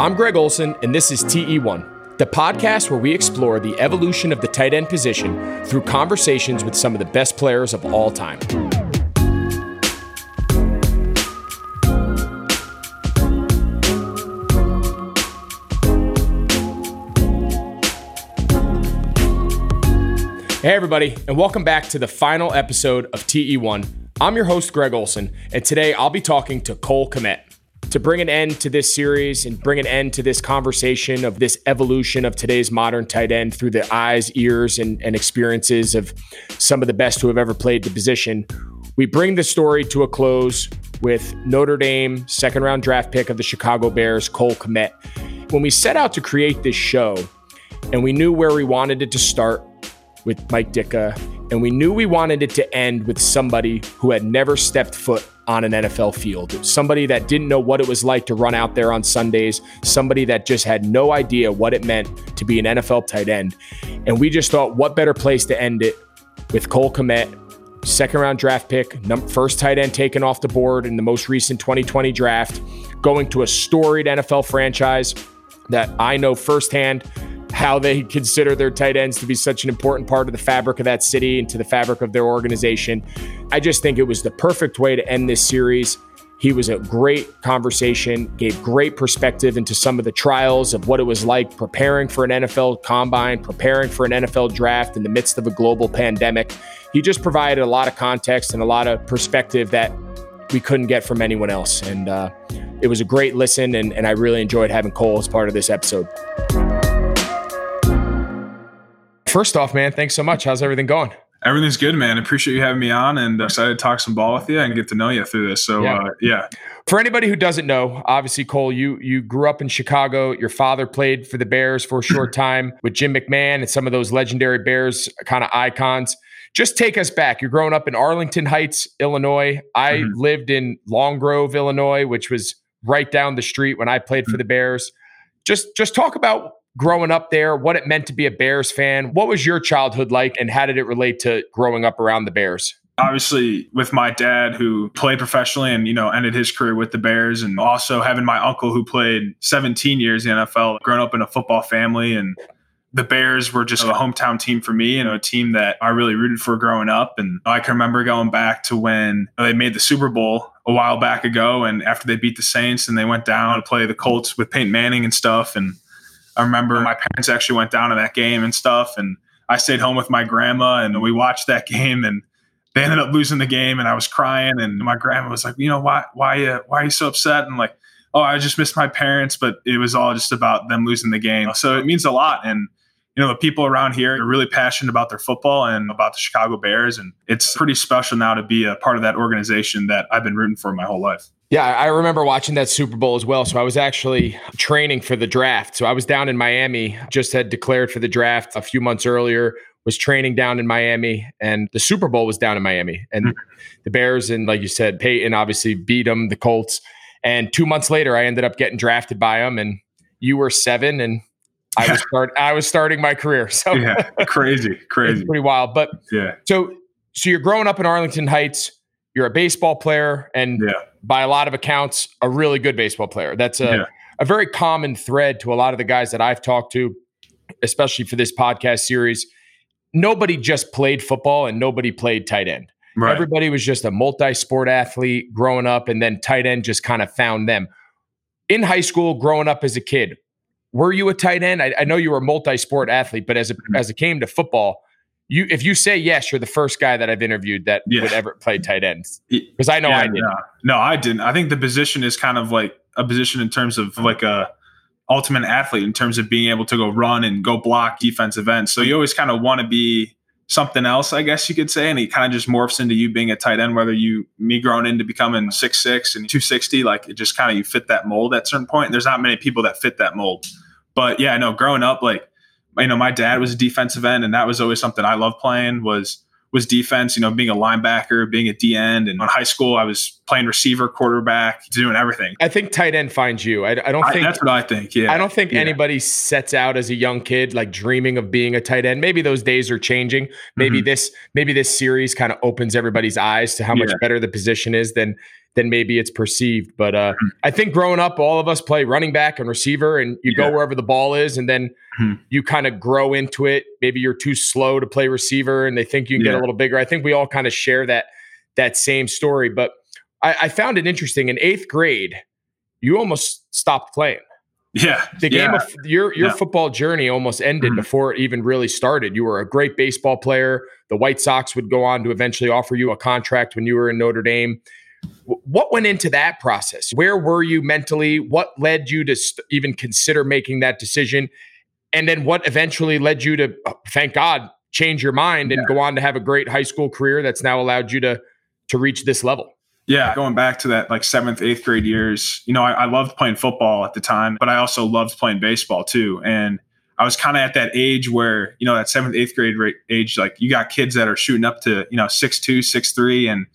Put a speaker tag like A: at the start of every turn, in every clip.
A: I'm Greg Olsen, and this is TE1, the podcast where we explore the evolution of the tight end position through conversations with some of the best players of all time. Hey, everybody, and welcome back to the final episode of TE1. I'm your host, Greg Olsen, and today I'll be talking to Cole Kmet to bring an end to this series and bring an end to this conversation of this evolution of today's modern tight end through the eyes, ears, and, and experiences of some of the best who have ever played the position. We bring the story to a close with Notre Dame second round draft pick of the Chicago Bears, Cole Kmet. When we set out to create this show, and we knew where we wanted it to start with Mike Ditka, and we knew we wanted it to end with somebody who had never stepped foot on an NFL field. Somebody that didn't know what it was like to run out there on Sundays, somebody that just had no idea what it meant to be an NFL tight end. And we just thought, what better place to end it with Cole Kmet, second round draft pick, first tight end taken off the board in the most recent 2020 draft, going to a storied NFL franchise that I know firsthand how they consider their tight ends to be such an important part of the fabric of that city and to the fabric of their organization. I just think it was the perfect way to end this series. He was a great conversation, gave great perspective into some of the trials of what it was like preparing for an NFL combine, preparing for an NFL draft in the midst of a global pandemic. He just provided a lot of context and a lot of perspective that we couldn't get from anyone else. And uh, it was a great listen, and, and I really enjoyed having Cole as part of this episode. First off, man, thanks so much. How's everything going?
B: Everything's good, man. Appreciate you having me on and excited to talk some ball with you and get to know you through this. So, yeah. Uh, yeah.
A: For anybody who doesn't know, obviously, Cole, you you grew up in Chicago. Your father played for the Bears for a short time with Jim McMahon and some of those legendary Bears kind of icons. Just take us back. You're growing up in Arlington Heights, Illinois. I mm-hmm. lived in Long Grove, Illinois, which was right down the street when I played for the Bears. Just just talk about growing up there, what it meant to be a Bears fan. What was your childhood like, and how did it relate to growing up around the Bears?
B: obviously with my dad who played professionally and you know ended his career with the bears and also having my uncle who played 17 years in the nfl growing up in a football family and the bears were just a hometown team for me and a team that i really rooted for growing up and i can remember going back to when they made the super bowl a while back ago and after they beat the saints and they went down to play the colts with peyton manning and stuff and I remember my parents actually went down to that game and stuff, and I stayed home with my grandma and we watched that game and they ended up losing the game and I was crying and my grandma was like, you know, why, why, uh, why are you so upset? And like, oh, I just missed my parents, but it was all just about them losing the game. So it means a lot. And, you know, the people around here are really passionate about their football and about the Chicago Bears. And it's pretty special now to be a part of that organization that I've been rooting for my whole life.
A: Yeah, I remember watching that Super Bowl as well. So I was actually training for the draft. So I was down in Miami, just had declared for the draft a few months earlier, was training down in Miami, and the Super Bowl was down in Miami. And mm-hmm. the Bears, and like you said, Peyton obviously beat them, the Colts. And two months later, I ended up getting drafted by them, and you were seven, and I was start I was starting my career. So
B: yeah, crazy, crazy,
A: pretty wild. But
B: yeah,
A: so so you're growing up in Arlington Heights. You're a baseball player, and yeah by a lot of accounts, a really good baseball player. That's a, yeah. a very common thread to a lot of the guys that I've talked to, especially for this podcast series. nobody just played football and nobody played tight end. Right. Everybody was just a multi-sport athlete growing up, and then tight end just kind of found them. In high school, growing up as a kid, were you a tight end? I, I know you were a multi-sport athlete, but as a, mm-hmm. as it came to football, you if you say yes, you're the first guy that I've interviewed that yeah. would ever play tight ends. Because I know yeah, I didn't.
B: No. no, I didn't. I think the position is kind of like a position in terms of like a ultimate athlete in terms of being able to go run and go block defensive ends. So you always kind of want to be something else, I guess you could say. And he kind of just morphs into you being a tight end, whether you, me growing into becoming six six and 260, like it just kind of, you fit that mold at a certain point. There's not many people that fit that mold. But yeah, I know growing up, like, you know, my dad was a defensive end and that was always something I loved playing was was defense, you know, being a linebacker, being a D end. And in high school, I was playing receiver, quarterback, doing everything.
A: I think tight end finds you. I, I don't think
B: I, that's what I think. Yeah.
A: I don't think
B: yeah.
A: anybody sets out as a young kid like dreaming of being a tight end. Maybe those days are changing. Maybe mm-hmm. this maybe this series kind of opens everybody's eyes to how much yeah. better the position is than than maybe it's perceived. But uh, mm-hmm. I think growing up, all of us play running back and receiver, and you yeah. go wherever the ball is, and then mm-hmm. you kind of grow into it. Maybe you're too slow to play receiver, and they think you can yeah. get a little bigger. I think we all kind of share that that same story. But I, I, found it interesting. In eighth grade, you almost stopped playing.
B: Yeah,
A: the
B: yeah.
A: game of your your football journey almost ended mm-hmm. before it even really started. You were a great baseball player. The White Sox would go on to eventually offer you a contract when you were in Notre Dame what went into that process? Where were you mentally? What led you to st- even consider making that decision? And then what eventually led you to, uh, thank God, change your mind and yeah. go on to have a great high school career that's now allowed you to to reach this level?
B: Yeah, going back to that like seventh, eighth grade years, you know, I, I loved playing football at the time, but I also loved playing baseball too. And I was kind of at that age where, you know, that seventh, eighth grade age, like you got kids that are shooting up to, you know, six two, six three, and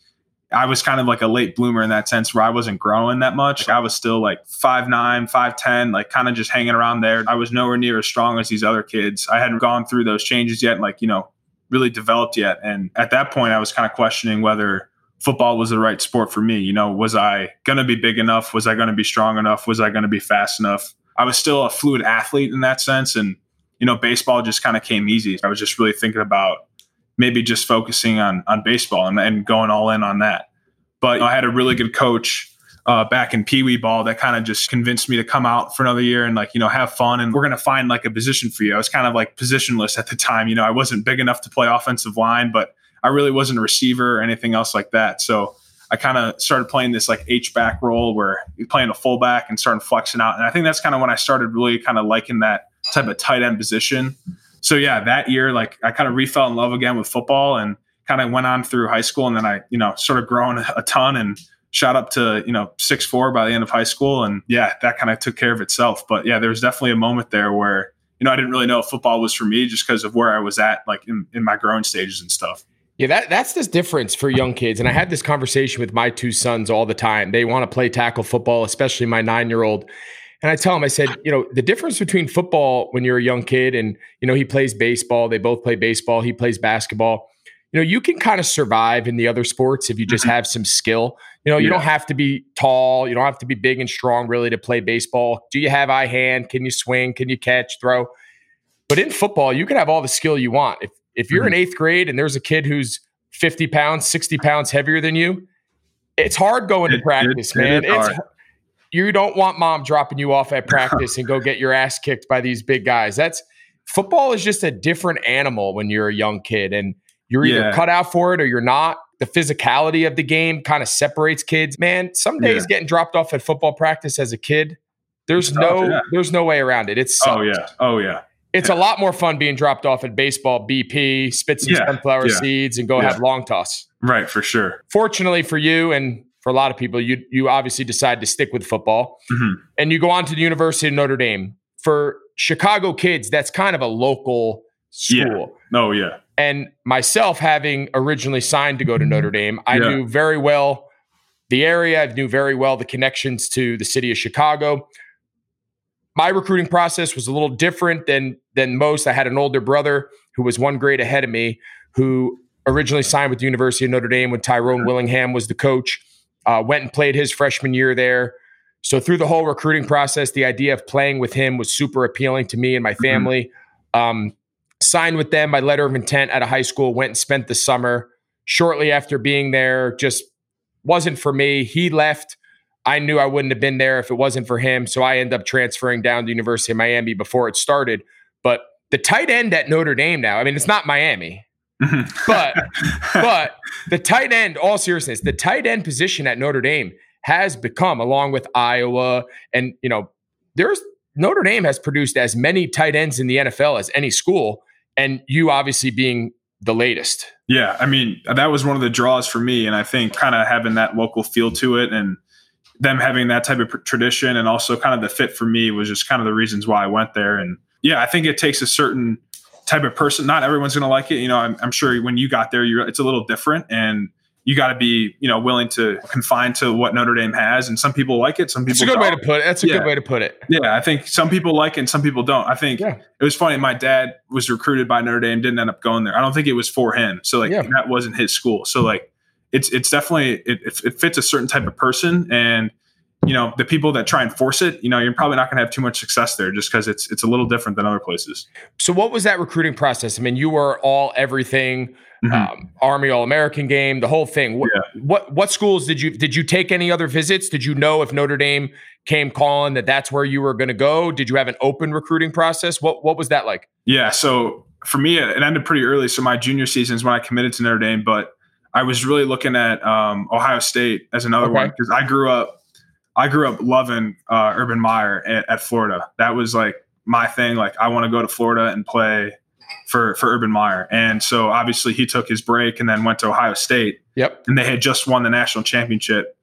B: I was kind of like a late bloomer in that sense where I wasn't growing that much. I was still like five nine, five ten, like kind of just hanging around there. I was nowhere near as strong as these other kids. I hadn't gone through those changes yet, like, you know, really developed yet. And at that point, I was kind of questioning whether football was the right sport for me. You know, was I going to be big enough? Was I going to be strong enough? Was I going to be fast enough? I was still a fluid athlete in that sense. And, you know, baseball just kind of came easy. I was just really thinking about maybe just focusing on on baseball and, and going all in on that. But I had a really good coach uh, back in Pee Wee ball that kind of just convinced me to come out for another year and like you know have fun and we're gonna find like a position for you. I was kind of like positionless at the time. You know, I wasn't big enough to play offensive line, but I really wasn't a receiver or anything else like that. So I kind of started playing this like H back role where you're playing a fullback and starting flexing out. And I think that's kind of when I started really kind of liking that type of tight end position so yeah, that year, like I kind of refell in love again with football and kind of went on through high school. And then I, you know, sort of grown a ton and shot up to, you know, six, four by the end of high school. And yeah, that kind of took care of itself. But yeah, there was definitely a moment there where, you know, I didn't really know if football was for me just because of where I was at, like in, in my growing stages and stuff.
A: Yeah, that that's the difference for young kids. And I had this conversation with my two sons all the time. They want to play tackle football, especially my nine year old. And I tell him, I said, you know, the difference between football when you're a young kid and, you know, he plays baseball, they both play baseball, he plays basketball. You know, you can kind of survive in the other sports if you just mm-hmm. have some skill. You know, you yeah. don't have to be tall, you don't have to be big and strong really to play baseball. Do you have eye hand? Can you swing? Can you catch, throw? But in football, you can have all the skill you want. If if you're mm-hmm. in eighth grade and there's a kid who's 50 pounds, 60 pounds heavier than you, it's hard going to practice, it, man. It it's you don't want mom dropping you off at practice and go get your ass kicked by these big guys. That's football is just a different animal when you're a young kid and you're either yeah. cut out for it or you're not. The physicality of the game kind of separates kids. Man, some days yeah. getting dropped off at football practice as a kid, there's it's no yeah. there's no way around it. It's
B: oh yeah, oh yeah.
A: It's a lot more fun being dropped off at baseball, BP, spit some sunflower seeds, and go have long toss.
B: Right, for sure.
A: Fortunately for you and for a lot of people, you you obviously decide to stick with football, mm-hmm. and you go on to the University of Notre Dame. For Chicago kids, that's kind of a local school.
B: Yeah. Oh yeah.
A: And myself, having originally signed to go to Notre Dame, I yeah. knew very well the area. I knew very well the connections to the city of Chicago. My recruiting process was a little different than than most. I had an older brother who was one grade ahead of me, who originally signed with the University of Notre Dame when Tyrone Willingham was the coach. Uh, went and played his freshman year there. So through the whole recruiting process, the idea of playing with him was super appealing to me and my mm-hmm. family. Mm-hmm. Um, signed with them my letter of intent at a high school, went and spent the summer. Shortly after being there, just wasn't for me. He left. I knew I wouldn't have been there if it wasn't for him. So I ended up transferring down to University of Miami before it started. But the tight end at Notre Dame now, I mean, it's not Miami. Mm-hmm. but but the tight end, all seriousness, the tight end position at Notre Dame has become, along with Iowa, and you know, there's Notre Dame has produced as many tight ends in the NFL as any school, and you obviously being the latest.
B: Yeah, I mean that was one of the draws for me, and I think kind of having that local feel to it, and them having that type of tradition, and also kind of the fit for me was just kind of the reasons why I went there. And yeah, I think it takes a certain type of person. Not everyone's going to like it. You know, I'm, I'm sure when you got there, you're it's a little different, and you got to be, you know, willing to confine to what Notre Dame has. And some people like it. Some people.
A: That's a good
B: don't.
A: way to put it. That's a
B: Yeah.
A: good way to put it.
B: Yeah, I think some people like it and some people don't. I think
A: Yeah.
B: it was funny. My dad was recruited by Notre Dame, didn't end up going there. I don't think it was for him. So like
A: Yeah.
B: that wasn't his school. So like it's it's definitely it, it, it fits a certain type of person and you know the people that try and force it you know you're probably not going to have too much success there just because it's it's a little different than other places
A: So, what was that recruiting process? I mean, you were all everything,
B: Mhm.
A: um, Army All American game, the whole thing. What, what what schools did you did you take any other visits? Did you know if Notre Dame came calling that that's where you were going to go? Did you have an open recruiting process? What what was that like?
B: Yeah. So for me, it it ended pretty early. So my junior season is when I committed to Notre Dame, but I was really looking at um, Ohio State as another
A: Okay.
B: one because I grew up, I grew up loving uh, Urban Meyer at, at Florida. That was like my thing. Like I want to go to Florida and play for for Urban Meyer. And so obviously he took his break and then went to Ohio State
A: Yep.
B: and they had just won the national championship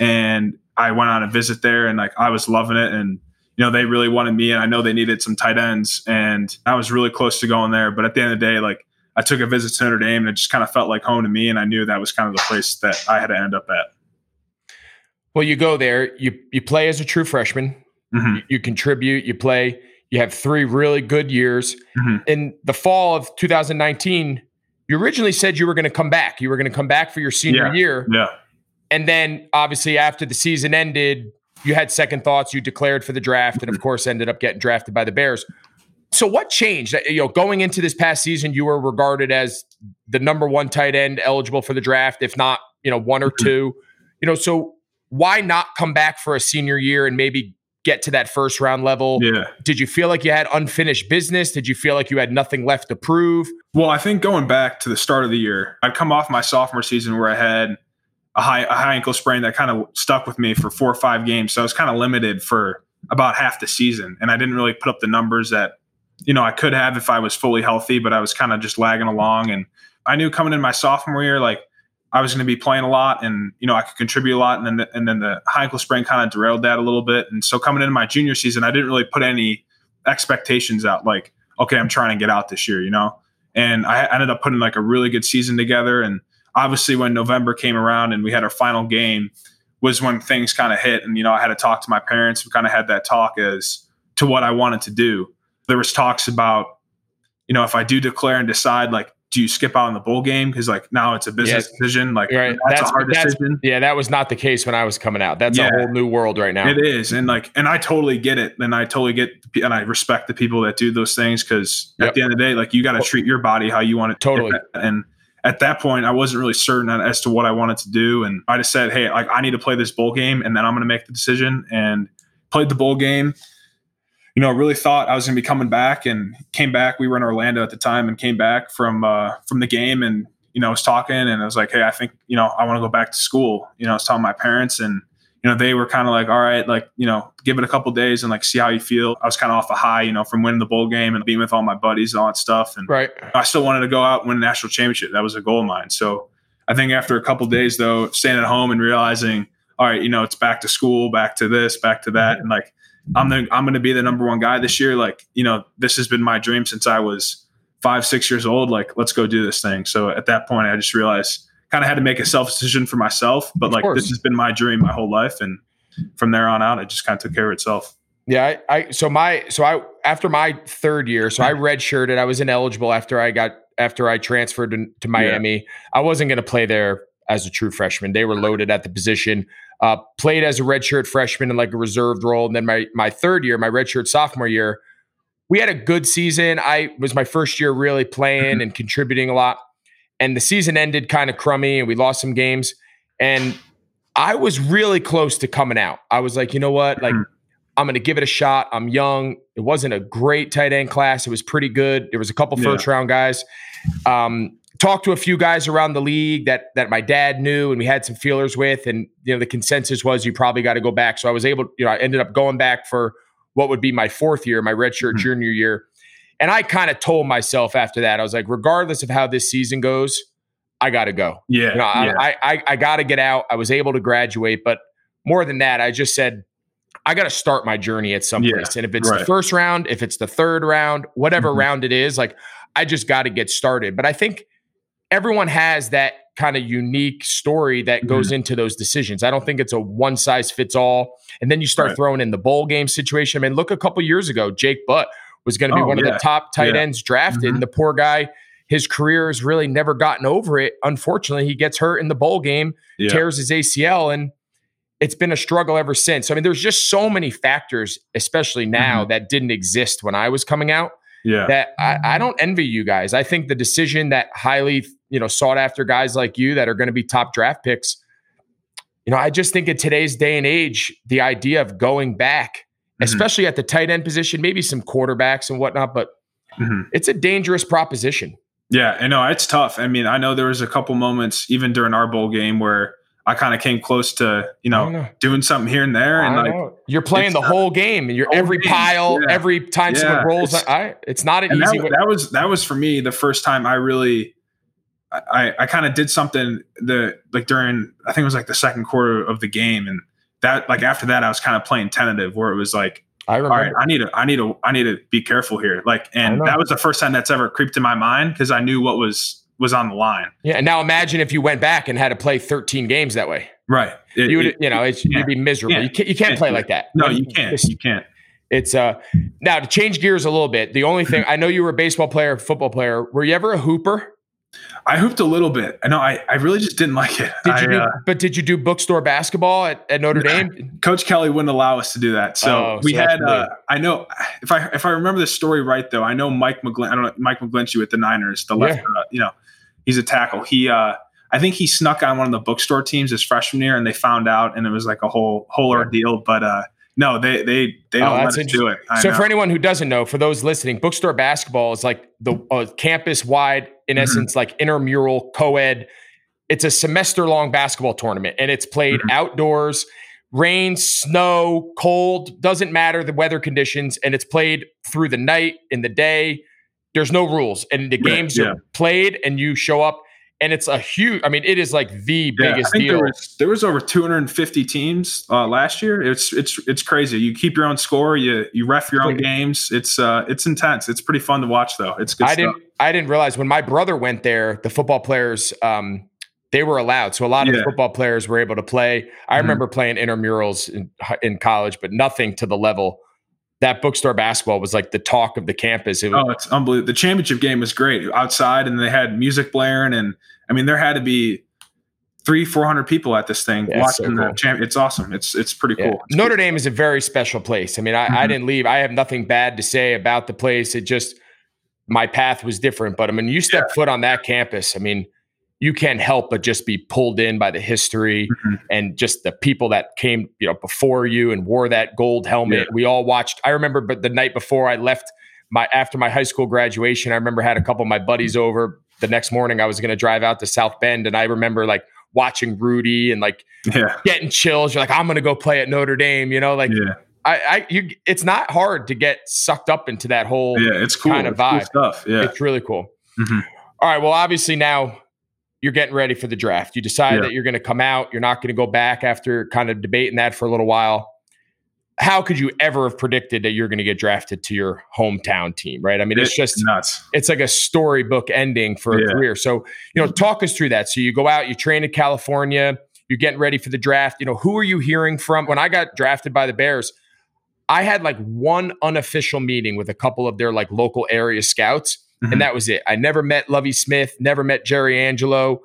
B: and i went on a visit there and like i was loving it and you know they really wanted me and i know they needed some tight ends and i was really close to going there but at the end of the day like i took a visit to notre dame and it just kind of felt like home to me and i knew that was kind of the place that i had to end up at
A: Well, you go there, you you play as a true freshman,
B: Mhm.
A: you, you contribute, you play, you have three really good years.
B: Mhm.
A: In the fall of 2019, you originally said you were going to come back. You were going to come back for your senior
B: Yeah.
A: year.
B: yeah
A: And then obviously after the season ended, you had second thoughts. You declared for the draft, and of course ended up getting drafted by the Bears. So what changed? Uh, You know, going into this past season, you were regarded as the number one tight end eligible for the draft, if not, you know, one or
B: Mhm.
A: two. You know, so why not come back for a senior year and maybe get to that first round level?
B: yeah
A: Did you feel like you had unfinished business? Did you feel like you had nothing left to prove?
B: Well, I think going back to the start of the year, I'd come off my sophomore season where I had a high a high ankle sprain that kind of stuck with me for four or five games. So I was kind of limited for about half the season, and I didn't really put up the numbers that you know I could have if I was fully healthy. But I was kind of just lagging along, and I knew coming in my sophomore year, like I was going to be playing a lot, and you know I could contribute a lot, and then the, and then the high ankle sprain kind of derailed that a little bit. And so coming into my junior season, I didn't really put any expectations out, like okay, I'm trying to get out this year, you know. And I ended up putting like a really good season together. And obviously, when November came around and we had our final game, was when things kind of hit. And you know, I had to talk to my parents. We kind of had that talk as to what I wanted to do. There was talks about, you know, if I do declare and decide, like, do you skip out on the bowl game because like now it's a business
A: Yeah.
B: decision? Like
A: Right.
B: that's,
A: That's-
B: a hard
A: that's-
B: decision.
A: Yeah, that was not the case when I was coming out. That's
B: Yeah.
A: a whole new world right now.
B: It is, and like, and I totally get it, and I totally get, and I respect the people that do those things because
A: Yep.
B: at the end of the day, like, you got to treat your body how you want it.
A: Totally.
B: And at that point, I wasn't really certain as to what I wanted to do, and I just said, hey, like, I need to play this bowl game, and then I'm going to make the decision. And played the bowl game. You know, really thought I was going to be coming back, and came back. We were in Orlando at the time, and came back from uh, from the game, and you know, I was talking, and I was like, hey, I think you know, I want to go back to school. You know, I was telling my parents, and you know, they were kind of like, all right, like, you know, give it a couple days and like see how you feel. I was kind of off a high, you know, from winning the bowl game and being with all my buddies and all that stuff. And
A: Right.
B: I still wanted to go out and win a national championship. That was a goal of mine. So I think after a couple days though, staying at home and realizing, all right, you know, it's back to school, back to this, back to that. And like, I'm the, I'm going to be the number one guy this year. Like, you know, this has been my dream since I was five, six years old. Like, let's go do this thing. So at that point, I just realized kind of had to make a self decision for myself, but
A: Of
B: like,
A: course.
B: this has been my dream my whole life. And from there on out, it just kind of took care of itself.
A: Yeah, I, I so my so I after my third year, so I mm-hmm. redshirted. I was ineligible after I got after I transferred to, to Miami. I wasn't going to play there as a true freshman. They were loaded at the position. Uh, played as a redshirt freshman in like a reserved role, and then my my third year, my redshirt sophomore year, we had a good season. I was my first year really playing
B: Mm-hmm.
A: and contributing a lot. And the season ended kind of crummy and we lost some games. And I was really close to coming out. I was like, you know what? Like,
B: Mhm.
A: I'm going to give it a shot. I'm young. It wasn't a great tight end class. It was pretty good. There was a couple
B: Yeah.
A: first round guys. Um, talked to a few guys around the league that that my dad knew and we had some feelers with and you know the consensus was you probably got to go back so i was able you know i ended up going back for what would be my fourth year my redshirt
B: Mhm.
A: junior year and i kind of told myself after that i was like regardless of how this season goes i got to go
B: Yeah.
A: you know, I-
B: yeah.
A: I, I, I got to get out. I was able to graduate, but more than that, I just said, I got to start my journey at some
B: Yeah,
A: place. And if it's the first round, if it's the third round, whatever
B: Mhm.
A: round it is, like I just got to get started. But I think everyone has that kind of unique story that goes
B: Mm-hmm.
A: into those decisions. I don't think it's a one size fits all. And then you start
B: Right.
A: throwing in the bowl game situation. I mean, look a couple years ago, Jake Butt was going to be
B: Oh,
A: one of the top tight
B: Yeah.
A: ends drafted.
B: Mhm.
A: And the poor guy, his career has really never gotten over it. Unfortunately, he gets hurt in the bowl game,
B: yeah.
A: tears his ACL, and it's been a struggle ever since. I mean, there's just so many factors, especially now,
B: Mm-hmm.
A: that didn't exist when I was coming out.
B: yeah.
A: That I, I don't envy you guys. I think the decision that highly, you know, sought after guys like you that are going to be top draft picks. You know, I just think in today's day and age, the idea of going back,
B: Mhm.
A: especially at the tight end position, maybe some quarterbacks and whatnot, but
B: Mhm.
A: it's a dangerous proposition.
B: Yeah, I know it's tough. I mean, I know there was a couple moments even during our bowl game where I kind of came close to, you know,
A: know.
B: doing something here and there, and like,
A: know. you're playing the
B: not-
A: whole game, and you're every
B: game,
A: pile,
B: yeah.
A: every time someone rolls.
B: it's-
A: I, it's not an easy.
B: that,
A: way.
B: that was that was for me the first time I really, I I, kind of did something the like during I think it was like the second quarter of the game, and that like after that I was kind of playing tentative where it was like,
A: I remember.
B: right, I need to I need to I need to be careful here, like, and that was the first time that's ever creeped in my mind because I knew what was was on the line.
A: Yeah, and now imagine if you went back and had to play 13 games that way.
B: Right. It-
A: You would,
B: it-
A: you know, it's,
B: yeah.
A: you'd be miserable.
B: Yeah.
A: You can't, you can't
B: Yeah.
A: play like that.
B: no, you can't. You can't.
A: it's uh now to change gears a little bit. The only thing I know you were a baseball player, football player. Were you ever a hooper?
B: I hooped a little bit. I know. I, I really just didn't like it.
A: Did
B: I,
A: do,
B: uh,
A: but did you do bookstore basketball at, at Notre Dame?
B: Coach Kelly wouldn't allow us to do that. So
A: Oh,
B: we
A: so
B: had. Uh, I know if I if I remember the story right though. I know Mike McGlin. I don't know Mike McGlinchey with the Niners. The left. Uh, you know, he's a tackle. He. uh I think he snuck on one of the bookstore teams his freshman year, and they found out, and it was like a whole whole ordeal. But uh no, they they they
A: Oh,
B: don't let us do it. I
A: So
B: know.
A: for anyone who doesn't know, for those listening, bookstore basketball is like the uh, campus wide, in
B: Mhm.
A: essence, like intramural co-ed. It's a semester long basketball tournament, and it's played
B: Mhm.
A: outdoors, rain, snow, cold, doesn't matter the weather conditions, and it's played through the night, in the day. There's no rules, and the games
B: yeah.
A: are played, and you show up, and it's a huge. I mean, it is like the
B: Yeah,
A: biggest deal.
B: there was there was over 250 teams uh, last year. It's it's it's crazy. You keep your own score. You you ref your own games. It's uh it's intense. It's pretty fun to watch though. It's good
A: I
B: stuff.
A: didn't I didn't realize when my brother went there, the football players um they were allowed. So a lot of the football players were able to play. I
B: Mhm.
A: remember playing intramurals in, in college, but nothing to the level that bookstore basketball was like the talk of the campus. It was,
B: Oh, it's unbelievable. The championship game was great outside, and they had music blaring, and I mean, there had to be three, four hundred people at this thing
A: Yeah, it's so
B: watching
A: cool.
B: the champ. It's awesome. It's it's pretty
A: yeah.
B: cool. It's
A: Notre Dame is a very special place. I mean, I, I
B: Mhm.
A: didn't leave. I have nothing bad to say about the place. It just my path was different. But I mean, you step foot on that campus. I mean, you can't help but just be pulled in by the history
B: Mhm.
A: and just the people that came, you know, before you and wore that gold helmet.
B: Yeah.
A: We all watched. I remember, but the night before I left my after my high school graduation, I remember I had a couple of my buddies over. The next morning, I was going to drive out to South Bend, and I remember like watching Rudy and like
B: Yeah,
A: getting chills. You're like, I'm going to go play at Notre Dame. You know, like
B: yeah,
A: I, I, you, it's not hard to get sucked up into that whole.
B: yeah. It's cool.
A: kind of
B: It's cool
A: vibe.
B: stuff. Yeah,
A: It's really cool.
B: Mhm.
A: All right. Well, obviously now you're getting ready for the draft. You decide
B: Yeah.
A: that you're going to come out. You're not going to go back after kind of debating that for a little while. How could you ever have predicted that you're going to get drafted to your hometown team? Right. I mean, it's just
B: nuts.
A: it's like a storybook ending for a
B: Yeah.
A: career. So, you know, talk us through that. So you go out, you train in California, you're getting ready for the draft. You know, who are you hearing from? When I got drafted by the Bears, I had like one unofficial meeting with a couple of their like local area scouts,
B: Mhm.
A: and that was it. I never met Lovie Smith, never met Jerry Angelo,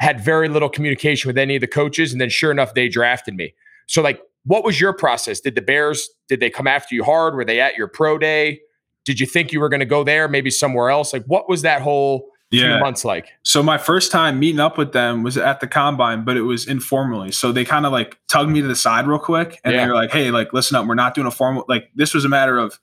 A: had very little communication with any of the coaches, and then sure enough, they drafted me. So, like, what was your process? Did the Bears did they come after you hard? Were they at your pro day? Did you think you were going to go there, maybe somewhere else? Like, what was that whole yeah. few months like?
B: So my first time meeting up with them was at the combine, but it was informally. So they kind of like tugged me to the side real quick, and yeah. they were like, "Hey, like, listen up, we're not doing a formal. Like, this was a matter of."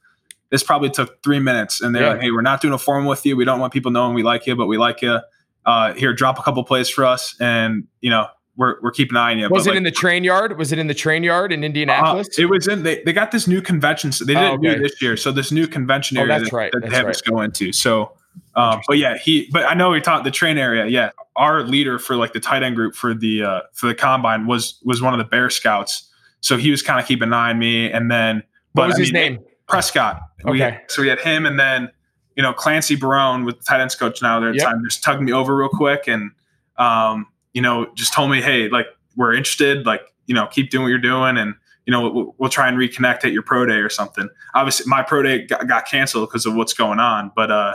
B: This probably took three minutes, and they're yeah. like, "Hey, we're not doing a formal with you. We don't want people knowing we like you, but we like you. Uh, here, drop a couple plays for us, and you know, we're, we're keeping an eye on you.
A: Was it like, in the train yard? Was it in the train yard in Indianapolis?
B: Uh, it was in. They, they got this new convention. So they didn't oh, okay. do this year. So this new convention oh, area oh, that's that, right. that that's they have right. us go into. So, um, but yeah, he. But I know we taught the train area. Yeah, our leader for like the tight end group for the uh, for the combine was was one of the Bear Scouts. So he was kind of keeping an eye on me. And then,
A: what was I his mean, name?
B: Prescott. Okay. We, so we had him, and then you know Clancy Barone with the tight ends coach now. There, yep. time just tugged me over real quick and. Um, you know, just told me, hey, like we're interested, like, you know, keep doing what you're doing. And, you know, we'll, we'll try and reconnect at your pro day or something. Obviously my pro day got, got canceled because of what's going on, but, uh,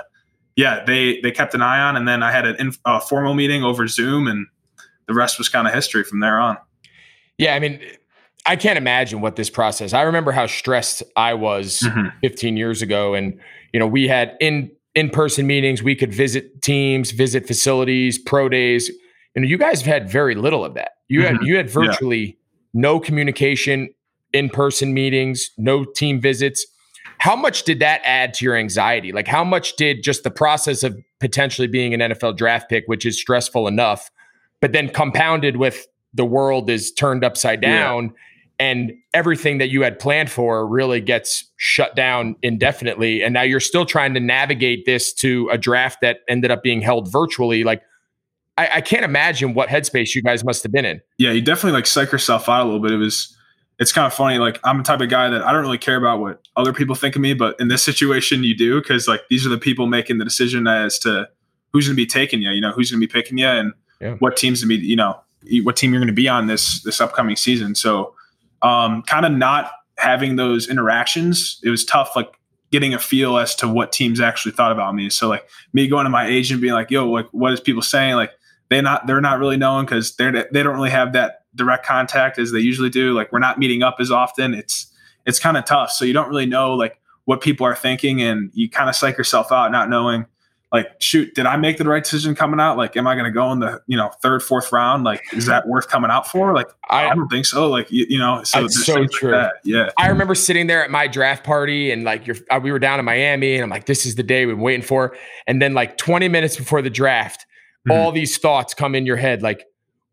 B: yeah, they, they kept an eye on, and then I had a uh, formal meeting over Zoom and the rest was kind of history from there on.
A: Yeah. I mean, I can't imagine what this process. I remember how stressed I was mm-hmm. 15 years ago, and you know we had in in person meetings. We could visit teams, visit facilities, pro days. You know, you guys have had very little of that. You mm-hmm. had you had virtually yeah. no communication, in person meetings, no team visits. How much did that add to your anxiety? Like, how much did just the process of potentially being an NFL draft pick, which is stressful enough, but then compounded with the world is turned upside down. And everything that you had planned for really gets shut down indefinitely. And now you're still trying to navigate this to a draft that ended up being held virtually. Like, I, I, can't imagine what headspace you guys must have been in.
B: Yeah, you definitely like psych yourself out a little bit. It was, it's kind of funny. Like I'm the type of guy that I don't really care about what other people think of me, but in this situation, you do because like these are the people making the decision as to who's going to be taking you. You know, who's going to be picking you, and yeah. what teams to be. You know, what team you're going to be on this this upcoming season. So, um, kind of not having those interactions, it was tough. Like getting a feel as to what teams actually thought about me. So like me going to my agent being like, "Yo, like what is people saying?" Like they not they're not really knowing because they're they don't really have that direct contact as they usually do. Like we're not meeting up as often. It's it's kind of tough. So you don't really know like what people are thinking, and you kind of psych yourself out not knowing. Like, shoot, did I make the right decision coming out? Like, am I going to go in the you know third, fourth round? Like, is that worth coming out for? Like, I, I don't think so. Like, you, you know, so
A: it's so true.
B: Like yeah,
A: I remember sitting there at my draft party, and like, you're, uh, we were down in Miami, and I'm like, this is the day we've been waiting for. And then, like, 20 minutes before the draft, mm-hmm. all these thoughts come in your head like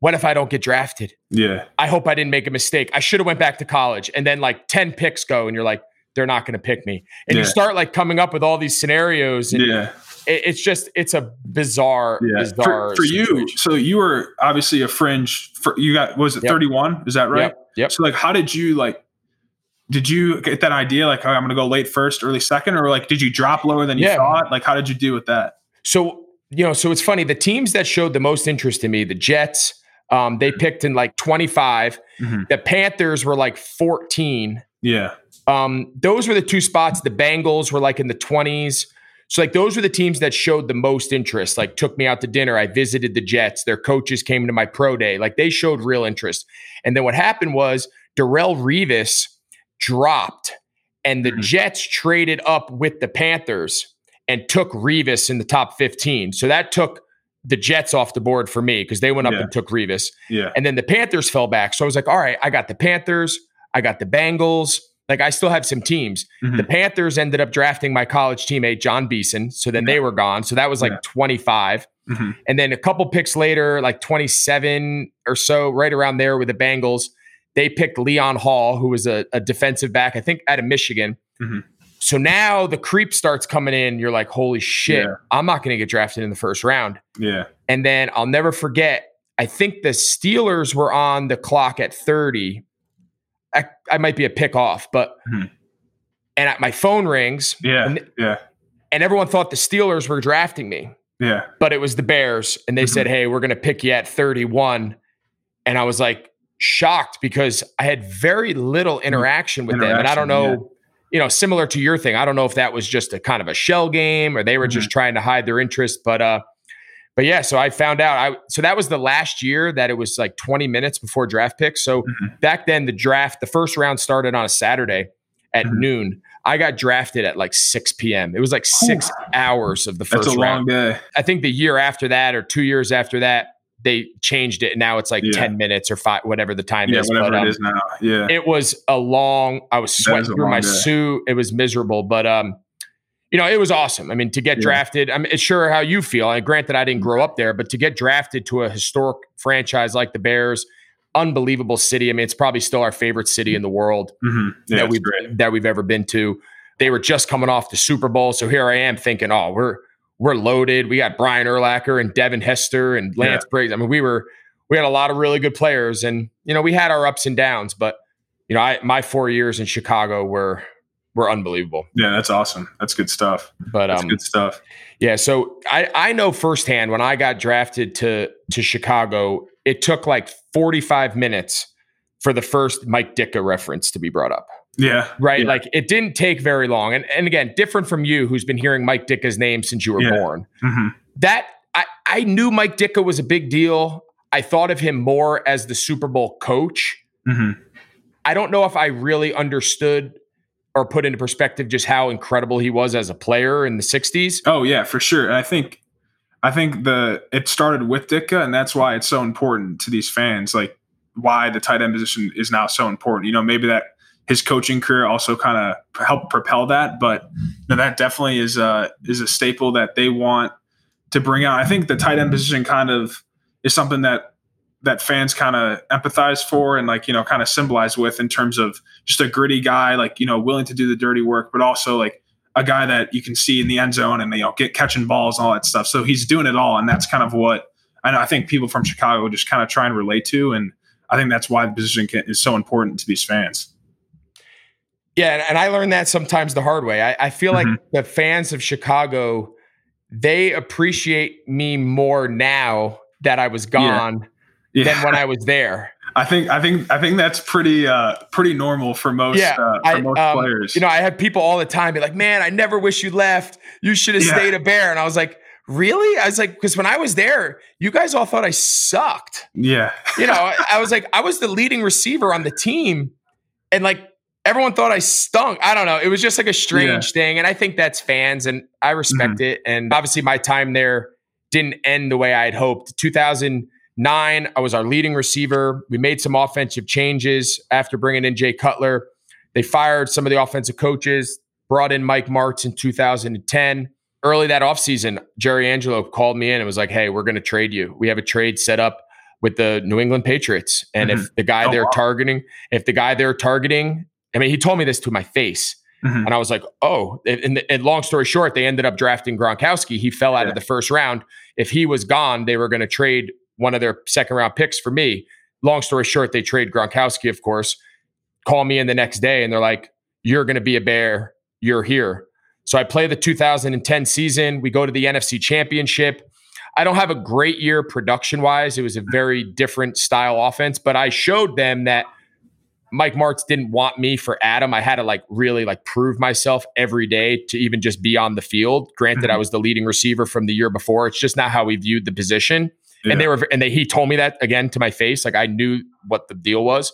A: what if I don't get drafted?
B: Yeah.
A: I hope I didn't make a mistake. I should have went back to college. And then like 10 picks go and you're like, they're not going to pick me. And yeah. you start like coming up with all these scenarios. And
B: yeah.
A: It, it's just, it's a bizarre, yeah. bizarre.
B: For, for you, so you were obviously a fringe for, you got, was it yep. 31? Is that right?
A: Yep. yep.
B: So like, how did you like, did you get that idea? Like, oh, I'm going to go late first, early second, or like, did you drop lower than you yeah. thought? Like, how did you do with that?
A: So you know, so it's funny. The teams that showed the most interest in me, the Jets, um, they picked in like 25. Mm-hmm. The Panthers were like 14.
B: Yeah.
A: Um, those were the two spots. The Bengals were like in the 20s. So like those were the teams that showed the most interest. Like took me out to dinner. I visited the Jets. Their coaches came to my pro day. Like they showed real interest. And then what happened was Darrelle Revis dropped, and the mm-hmm. Jets traded up with the Panthers and took Revis in the top 15. So that took the Jets off the board for me because they went up yeah. and took Revis.
B: Yeah.
A: And then the Panthers fell back. So I was like, all right, I got the Panthers, I got the Bengals. Like I still have some teams. Mm-hmm. The Panthers ended up drafting my college teammate, Jon Beason. So then yeah. they were gone. So that was like yeah. 25. Mm-hmm. And then a couple picks later, like 27 or so, right around there with the Bengals, they picked Leon Hall, who was a, a defensive back, I think out of Michigan. Mm-hmm. So now the creep starts coming in. You're like, holy shit, yeah. I'm not going to get drafted in the first round.
B: Yeah.
A: And then I'll never forget, I think the Steelers were on the clock at 30. I, I might be a pick off, but, hmm. and my phone rings.
B: Yeah.
A: And,
B: yeah.
A: And everyone thought the Steelers were drafting me.
B: Yeah.
A: But it was the Bears. And they mm-hmm. said, hey, we're going to pick you at 31. And I was like shocked because I had very little interaction with interaction, them. And I don't know. Yeah you know, similar to your thing. I don't know if that was just a kind of a shell game or they were mm-hmm. just trying to hide their interest, but uh but yeah, so I found out I so that was the last year that it was like 20 minutes before draft picks. So mm-hmm. back then the draft, the first round started on a Saturday at mm-hmm. noon. I got drafted at like 6 p.m. It was like six Ooh. hours of the first
B: That's a
A: round.
B: long day.
A: I think the year after that or two years after that, they changed it and now it's like yeah. 10 minutes or five whatever the time
B: yeah,
A: is.
B: Whatever but, um, it is now. Yeah.
A: It was a long, I was sweating through my day. suit. It was miserable. But um, you know, it was awesome. I mean, to get yeah. drafted, I'm sure how you feel. I grant that I didn't grow up there, but to get drafted to a historic franchise like the Bears, unbelievable city. I mean, it's probably still our favorite city in the world
B: mm-hmm. yeah,
A: that we've
B: great.
A: that we've ever been to. They were just coming off the Super Bowl, so here I am thinking, oh, we're we're loaded. We got Brian Urlacher and Devin Hester and Lance yeah. Briggs. I mean, we were we had a lot of really good players, and you know, we had our ups and downs, but you know, I, my four years in Chicago were were unbelievable.
B: Yeah, that's awesome. That's good stuff.
A: But
B: that's
A: um,
B: good stuff.
A: Yeah, so I I know firsthand when I got drafted to to Chicago, it took like 45 minutes for the first Mike Ditka reference to be brought up.
B: Yeah.
A: Right.
B: Yeah.
A: Like it didn't take very long. And and again, different from you who's been hearing Mike Ditka's name since you were
B: yeah.
A: born.
B: Mm-hmm.
A: That I, I knew Mike Ditka was a big deal. I thought of him more as the Super Bowl coach.
B: Mm-hmm.
A: I don't know if I really understood or put into perspective just how incredible he was as a player in the 60s.
B: Oh yeah, for sure. And I think I think the it started with Ditka and that's why it's so important to these fans like why the tight end position is now so important. You know, maybe that his coaching career also kind of helped propel that, but you know, that definitely is a is a staple that they want to bring out. I think the tight end position kind of is something that that fans kind of empathize for and like you know kind of symbolize with in terms of just a gritty guy like you know willing to do the dirty work but also like a guy that you can see in the end zone and you know get catching balls and all that stuff. So he's doing it all and that's kind of what I, I think people from chicago just kind of try and relate to and i think that's why the position can, is so important to these fans.
A: Yeah and i learned that sometimes the hard way. I, I feel mm-hmm. like the fans of chicago they appreciate me more now that i was gone yeah yeah. than when I was there.
B: I think I think I think that's pretty uh pretty normal for most yeah, uh, for I, most um, players.
A: You know, I had people all the time be like, "Man, I never wish you left. You should have yeah. stayed a bear." And I was like, "Really?" I was like, "Because when I was there, you guys all thought I sucked."
B: Yeah.
A: you know, I, I was like, I was the leading receiver on the team, and like everyone thought I stunk. I don't know. It was just like a strange yeah. thing, and I think that's fans, and I respect mm-hmm. it. And obviously, my time there didn't end the way I had hoped. 2000- Nine, I was our leading receiver. We made some offensive changes after bringing in Jay Cutler. They fired some of the offensive coaches, brought in Mike Martz in 2010. Early that offseason, Jerry Angelo called me in and was like, Hey, we're going to trade you. We have a trade set up with the New England Patriots. And mm-hmm. if the guy oh, they're wow. targeting, if the guy they're targeting, I mean, he told me this to my face. Mm-hmm. And I was like, oh, and, and, long story short, they ended up drafting Gronkowski. He fell out yeah. of the first round. If he was gone, they were going to trade one of their second round picks for me. Long story short, they trade Gronkowski, of course. Call me in the next day and they're like, You're going to be a bear. You're here. So I play the 2010 season. We go to the NFC championship. I don't have a great year production wise. It was a very different style offense, but I showed them that Mike Martz didn't want me for Adam. I had to like really like prove myself every day to even just be on the field. Granted, mm-hmm. I was the leading receiver from the year before. It's just not how we viewed the position. Yeah. And they were, and they, he told me that again to my face. Like I knew what the deal was.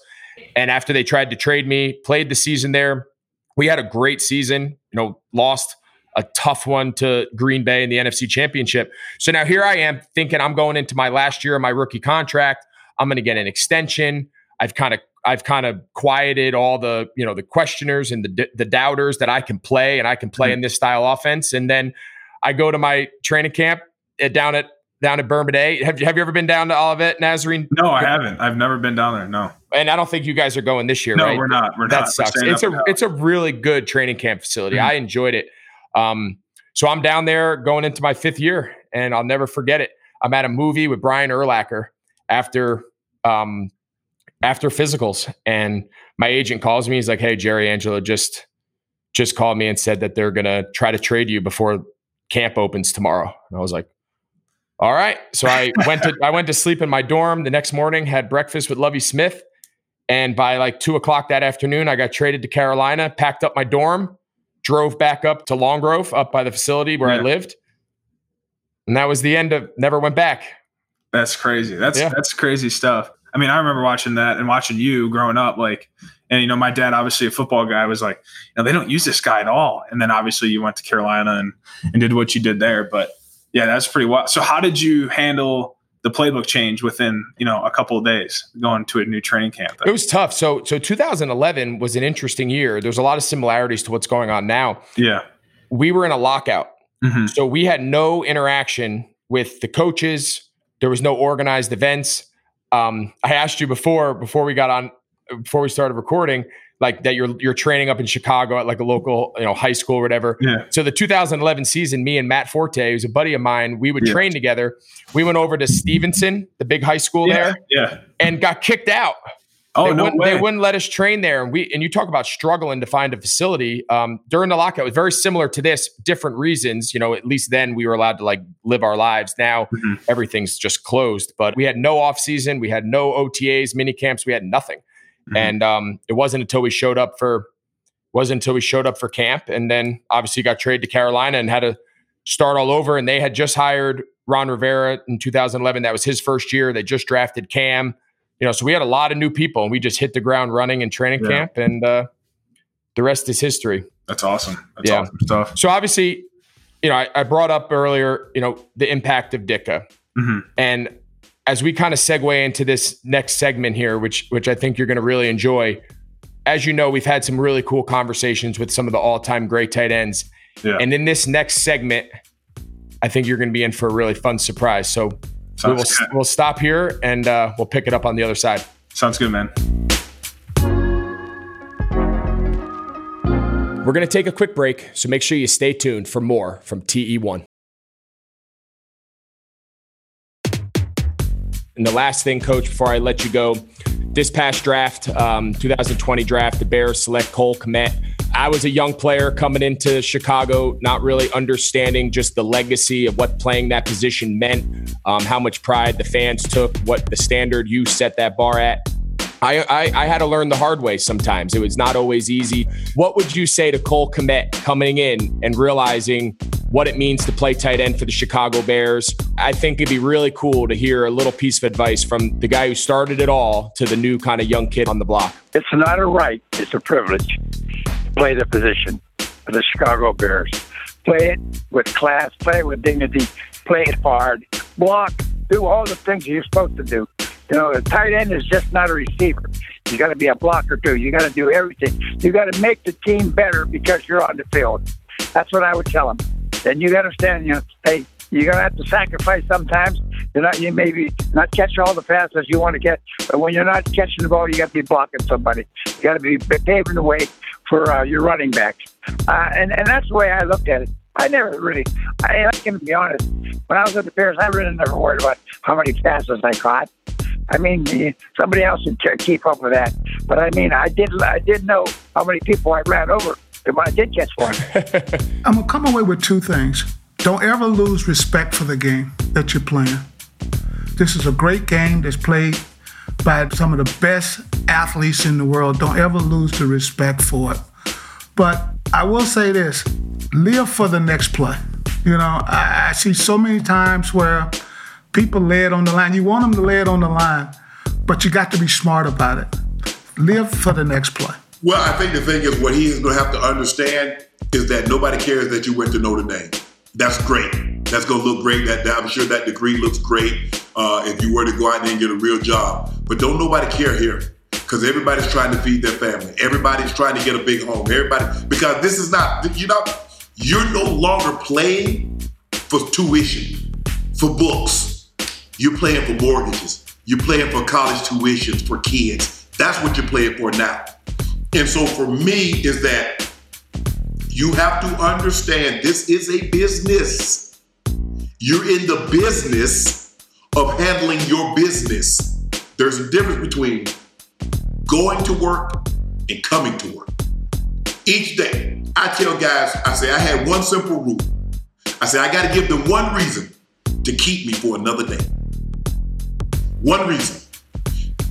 A: And after they tried to trade me, played the season there. We had a great season, you know, lost a tough one to Green Bay in the NFC Championship. So now here I am thinking I'm going into my last year of my rookie contract. I'm going to get an extension. I've kind of I've kind of quieted all the you know the questioners and the the doubters that I can play and I can play mm-hmm. in this style offense. And then I go to my training camp at, down at down at Bourbonnais. Have you have you ever been down to Olivet, Nazarene?
B: No, I haven't. I've never been down there. No.
A: And I don't think you guys are going this year,
B: no,
A: right?
B: we're not. We're
A: that
B: not.
A: sucks. It's a it's a really good training camp facility. Mm-hmm. I enjoyed it. Um, so I'm down there going into my fifth year, and I'll never forget it. I'm at a movie with Brian Urlacher after um, after physicals, and my agent calls me. He's like, "Hey, Jerry Angelo just just called me and said that they're gonna try to trade you before camp opens tomorrow." And I was like, all right. So I went to I went to sleep in my dorm the next morning, had breakfast with Lovie Smith. And by like two o'clock that afternoon, I got traded to Carolina, packed up my dorm, drove back up to Long Grove, up by the facility where yeah. I lived. And that was the end of never went back.
B: That's crazy. That's yeah. that's crazy stuff. I mean, I remember watching that and watching you growing up. Like And you know, my dad, obviously a football guy, was like, you know, they don't use this guy at all. And then obviously you went to Carolina and and did what you did there. But yeah, that's pretty wild. So how did you handle the playbook change within you know a couple of days going to a new training camp?
A: It was tough. So so 2011 was an interesting year. There's a lot of similarities to what's going on now.
B: Yeah,
A: we were in a lockout, mm-hmm. so we had no interaction with the coaches. There was no organized events. Um, I asked you before before we got on before we started recording like that you're you're training up in Chicago at like a local you know high school or whatever.
B: Yeah.
A: So the 2011 season, me and Matt Forte, who's a buddy of mine, we would yeah. train together. We went over to Stevenson, the big high school
B: yeah.
A: there,
B: yeah,
A: and got kicked out.
B: Oh
A: they
B: no
A: wouldn't,
B: way.
A: They wouldn't let us train there, and we and you talk about struggling to find a facility um, during the lockout. It was very similar to this, different reasons. You know, at least then we were allowed to like live our lives. Now mm-hmm. everything's just closed. But we had no off season, we had no OTAs, mini camps, we had nothing. Mm-hmm. And um, it wasn't until we showed up for wasn't until we showed up for camp, and then obviously got traded to Carolina and had to start all over. And they had just hired Ron Rivera in 2011. That was his first year. They just drafted Cam. You know, so we had a lot of new people, and we just hit the ground running in training yeah. camp, and uh, the rest is history.
B: That's awesome. That's yeah. awesome stuff.
A: So obviously, you know, I, I, brought up earlier, you know, the impact of Ditka, mm-hmm. and as we kind of segue into this next segment here, which which I think you're going to really enjoy. As you know, we've had some really cool conversations with some of the all-time great tight ends. Yeah. And in this next segment, I think you're going to be in for a really fun surprise. So we will, we'll stop here and uh, we'll pick it up on the other side.
B: Sounds good, man.
A: We're going to take a quick break, so make sure you stay tuned for more from TE1. And the last thing, coach, before I let you go, this past draft, um, 2020 draft, the Bears select Cole Kmet. I was a young player coming into Chicago, not really understanding just the legacy of what playing that position meant, um, how much pride the fans took, what the standard you set that bar at. I, I, I, had to learn the hard way sometimes. It was not always easy. What would you say to Cole Kmet coming in and realizing what it means to play tight end for the Chicago Bears? I think it'd be really cool to hear a little piece of advice from the guy who started it all to the new kind of young kid on the block.
C: It's not a right, it's a privilege to play the position for the Chicago Bears. Play it with class, play it with dignity, play it hard, block, do all the things you're supposed to do. You know, a tight end is just not a receiver. You got to be a blocker too. You got to do everything. You got to make the team better because you're on the field. That's what I would tell them. Then you to understand, you know, hey, you're gonna have to sacrifice sometimes. You're not, you maybe not catch all the passes you want to get, but when you're not catching the ball, you got to be blocking somebody. You got to be paving the way for uh, your running backs, uh, and and that's the way I looked at it. I never really, I, I can be honest. When I was at the Bears, I really never worried about how many passes I caught. I mean, somebody else would keep up with that. But I mean, I did, I did know how many people I ran over when I did catch one.
D: I'm gonna come away with two things. Don't ever lose respect for the game that you're playing. This is a great game that's played by some of the best athletes in the world. Don't ever lose the respect for it. But I will say this live for the next play. You know, I, I see so many times where people lay it on the line. You want them to lay it on the line, but you got to be smart about it. Live for the next play.
E: Well, I think the thing is what he's going to have to understand is that nobody cares that you went to Notre Dame. That's great. That's going to look great. That, that I'm sure that degree looks great uh, if you were to go out there and get a real job. But don't nobody care here because everybody's trying to feed their family. Everybody's trying to get a big home. Everybody because this is not you know you're no longer playing for tuition, for books. You're playing for mortgages. You're playing for college tuitions for kids. That's what you're playing for now. And so for me is that you have to understand this is a business. You're in the business of handling your business. There's a difference between going to work and coming to work. Each day, I tell guys, I say, I had one simple rule. I say, I got to give them one reason to keep me for another day. One reason.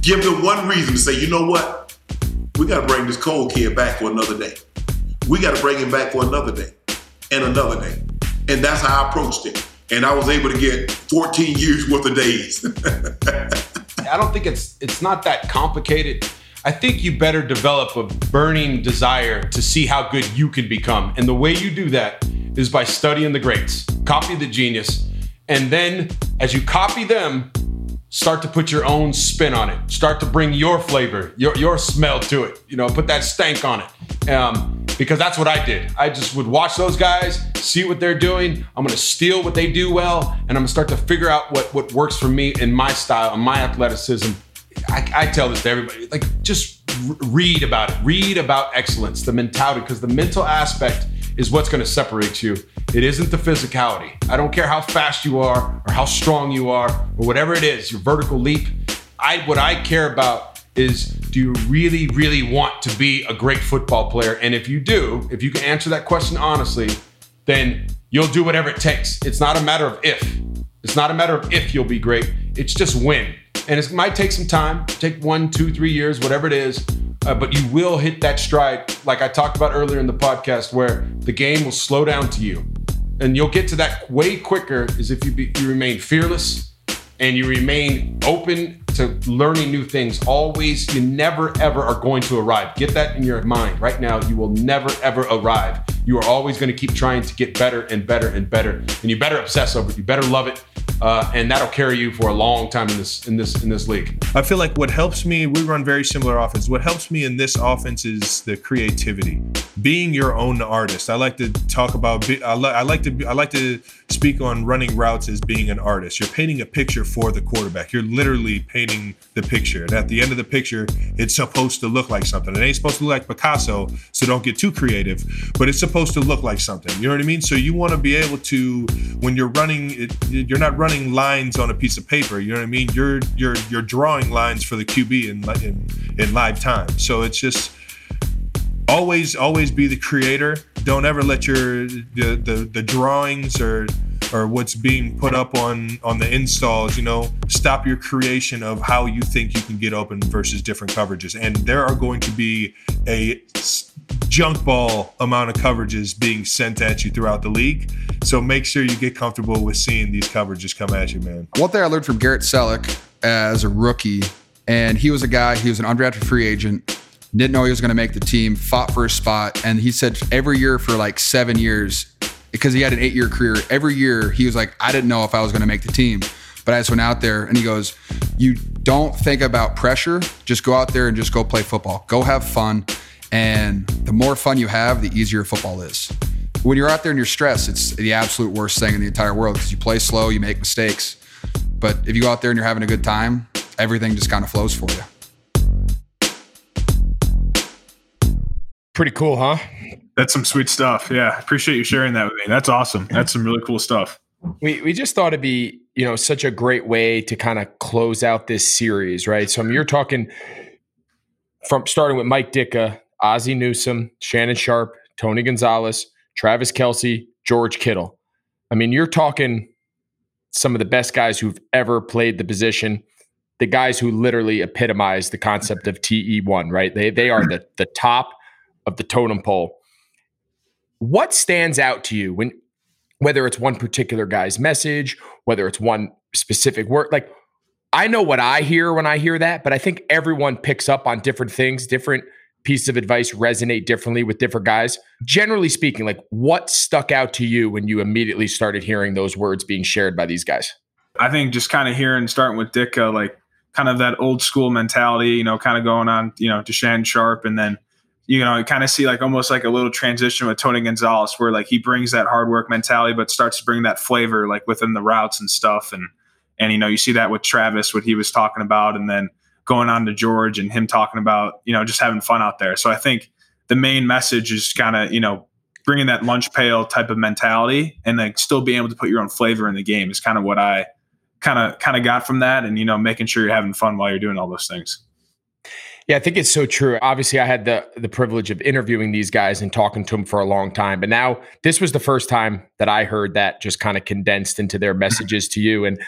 E: Give them one reason to say, you know what? We got to bring this cold kid back for another day. We got to bring him back for another day and another day. And that's how I approached it. And I was able to get 14 years worth of days.
F: I don't think it's it's not that complicated. I think you better develop a burning desire to see how good you can become. And the way you do that is by studying the greats, copy the genius, and then as you copy them, start to put your own spin on it. Start to bring your flavor, your, your smell to it. You know, put that stank on it. Um, because that's what I did. I just would watch those guys, see what they're doing. I'm gonna steal what they do well, and I'm gonna start to figure out what, what works for me in my style and my athleticism I, I, tell this to everybody like just read about it read about excellence the mentality because the mental aspect is what's going to separate you it isn't the physicality. I don't care how fast you are or how strong you are or whatever it is your vertical leap. I what i care about is do you really really want to be a great football player? And if you do if you can answer that question honestly then you'll do whatever it takes. It's not a matter of if. It's not a matter of if you'll be great. It's just when. And it might take some time, take one, two, three years, whatever it is. Uh, but you will hit that stride, like I talked about earlier in the podcast, where the game will slow down to you, and you'll get to that way quicker. Is if you be, you remain fearless and you remain open to learning new things. Always, you never ever are going to arrive. Get that in your mind right now. You will never ever arrive. You are always going to keep trying to get better and better and better, and you better obsess over it. You better love it uh, and that'll carry you for a long time in this in this in this league.
G: I feel like what helps me, we run very similar offense. What helps me in this offense is the creativity, being your own artist. I like to talk about. I, li- I like to I like to speak on running routes as being an artist. You're painting a picture for the quarterback. You're literally painting the picture, and at the end of the picture, it's supposed to look like something. It ain't supposed to look like Picasso, so don't get too creative. But it's supposed to look like something. You know what I mean? So you want to be able to, when you're running, it, you're not running running lines on a piece of paper. You know what I mean? You're you're you're drawing lines for the QB in in, in live time. So it's just always always be the creator. Don't ever let your the the, the drawings or or what's being put up on on the installs you know stop your creation of how you think you can get open versus different coverages and there are going to be a junk ball amount of coverages being sent at you throughout the league. So make sure you get comfortable with seeing these coverages come at you, man.
H: One thing I learned from Garrett Celek as a rookie, and he was a guy, he was an undrafted free agent, didn't know he was going to make the team, fought for a spot. And he said every year for like seven years, because he had an eight year career, every year he was like, I didn't know if I was going to make the team. But I just went out there and he goes, You don't think about pressure, just go out there and just go play football. Go have fun and the more fun you have, the easier football is. When you're out there and you're stressed, it's the absolute worst thing in the entire world because you play slow, you make mistakes. But if you go out there and you're having a good time, everything just kind of flows for you.
A: Pretty cool, huh?
B: That's some sweet stuff. Yeah. Appreciate you sharing that with me. That's awesome. That's some really cool stuff.
A: We we just thought it'd be, you know, such a great way to kind of close out this series, right? So I mean, you're talking from starting with Mike Ditka, Ozzie Newsome, Shannon Sharpe, Tony Gonzalez, Travis Kelce, George Kittle. I mean, you're talking some of the best guys who've ever played the position, the guys who literally epitomize the concept of TE1, right? They they are the the top of the totem pole. What stands out to you when whether it's one particular guy's message, whether it's one specific word, like I know what I hear when I hear that, but I think everyone picks up on different things, different pieces of advice resonate differently with different guys. Generally speaking, like what stuck out to you when you immediately started hearing those words being shared by these guys?
B: I think just kind of hearing, starting with Ditka, like kind of that old school mentality, you know, kind of going on, you know, to Shannon Sharpe and then you know, kind of see like almost like a little transition with Tony Gonzalez where like he brings that hard work mentality, but starts to bring that flavor like within the routes and stuff. And, and, you know, you see that with Travis, what he was talking about. And then, going on to George and him talking about, you know, just having fun out there. So I think the main message is kind of, you know, bringing that lunch pail type of mentality and like still being able to put your own flavor in the game is kind of what I kind of kind of got from that and you know making sure you're having fun while you're doing all those things.
A: Yeah, I think it's so true. Obviously, I had the the privilege of interviewing these guys and talking to them for a long time, but now this was the first time that I heard that just kind of condensed into their messages to you. And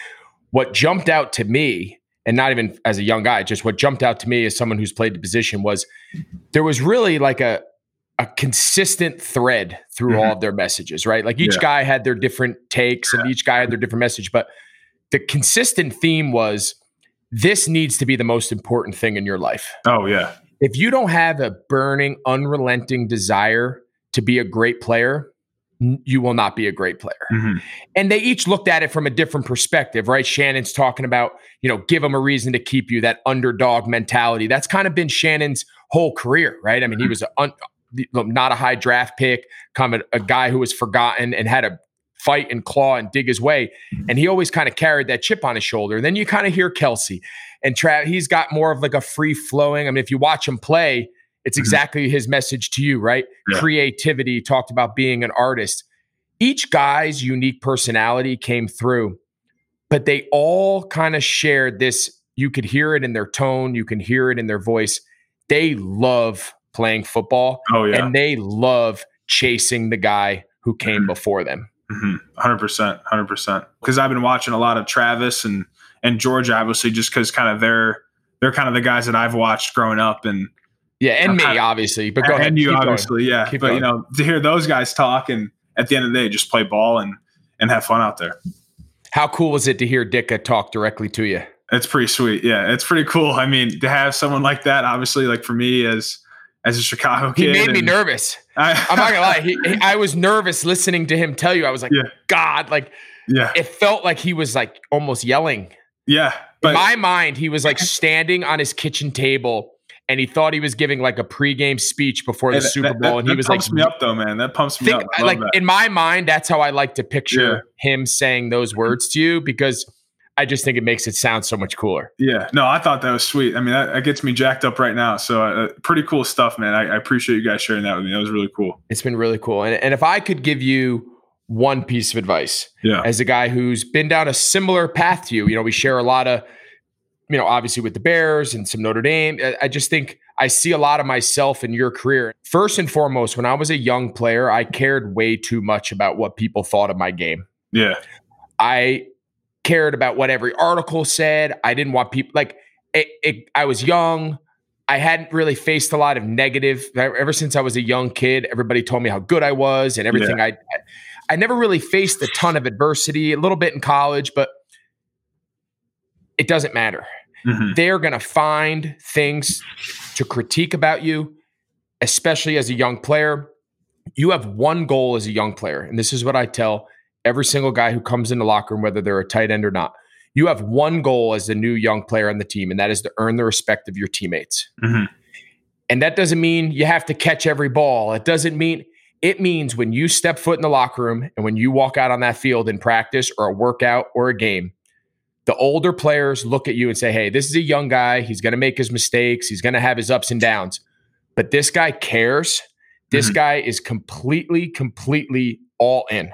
A: what jumped out to me and not even as a young guy, just what jumped out to me as someone who's played the position was there was really like a a consistent thread through mm-hmm. all of their messages, right? Like each yeah. guy had their different takes and each guy had their different message, but the consistent theme was this needs to be the most important thing in your life.
B: Oh yeah.
A: If you don't have a burning, unrelenting desire to be a great player, you will not be a great player. Mm-hmm. And they each looked at it from a different perspective, right? Shannon's talking about, you know, give them a reason to keep you, that underdog mentality. That's kind of been Shannon's whole career, right? I mean, mm-hmm. he was a un, not a high draft pick, come a, a guy who was forgotten and had a fight and claw and dig his way. And he always kind of carried that chip on his shoulder. And then you kind of hear Kelce and Trav, he's got more of like a free flowing. I mean, if you watch him play, it's mm-hmm. exactly his message to you, right? Yeah. Creativity, talked about being an artist. Each guy's unique personality came through, but they all kind of shared this. You could hear it in their tone, you can hear it in their voice. They love playing football.
B: Oh, yeah.
A: And they love chasing the guy who came mm-hmm. before them.
B: Mm-hmm. 100%. 100%. Because I've been watching a lot of Travis and, and Georgia, obviously, just because kind of they're, they're kind of the guys that I've watched growing up. And,
A: yeah, and me obviously, but go
B: and
A: ahead.
B: you obviously, going. yeah. Keep but going. you know, to hear those guys talk and at the end of the day, just play ball and and have fun out there.
A: How cool was it to hear Ditka talk directly to you?
B: It's pretty sweet. Yeah, it's pretty cool. I mean, to have someone like that, obviously, like for me as as a Chicago kid,
A: he made me nervous. I, am not gonna lie. He, he, I was nervous listening to him tell you. I was like, yeah. God, like, yeah. It felt like he was like almost yelling.
B: Yeah.
A: But, In my mind, he was like standing on his kitchen table and he thought he was giving like a pregame speech before the Super Bowl,
B: that,
A: and he was
B: pumps
A: like,
B: "Me up, though, man. That pumps me think,
A: up." Like that. in my mind, that's how I like to picture yeah. him saying those words to you because I just think it makes it sound so much cooler.
B: Yeah, no, I thought that was sweet. I mean, that, that gets me jacked up right now. So, uh, pretty cool stuff, man. I, I, appreciate you guys sharing that with me. That was really cool.
A: It's been really cool. And, and if I could give you one piece of advice,
B: yeah,
A: as a guy who's been down a similar path to you, you know, we share a lot of, you know, obviously with the Bears and some Notre Dame. I just think I see a lot of myself in your career. First and foremost, when I was a young player, I cared way too much about what people thought of my game.
B: Yeah.
A: I cared about what every article said. I didn't want people like it, it, I was young. I hadn't really faced a lot of negative ever since I was a young kid. Everybody told me how good I was and everything. Yeah. I I never really faced a ton of adversity, a little bit in college, but it doesn't matter. Mm-hmm. They're going to find things to critique about you, especially as a young player. You have one goal as a young player, and this is what I tell every single guy who comes in the locker room, whether they're a tight end or not. You have one goal as a new young player on the team, and that is to earn the respect of your teammates. Mm-hmm. And that doesn't mean you have to catch every ball. It doesn't mean it means when you step foot in the locker room and when you walk out on that field in practice or a workout or a game, the older players look at you and say, hey, this is a young guy. He's going to make his mistakes. He's going to have his ups and downs. But this guy cares. This mm-hmm. guy is completely, completely all in.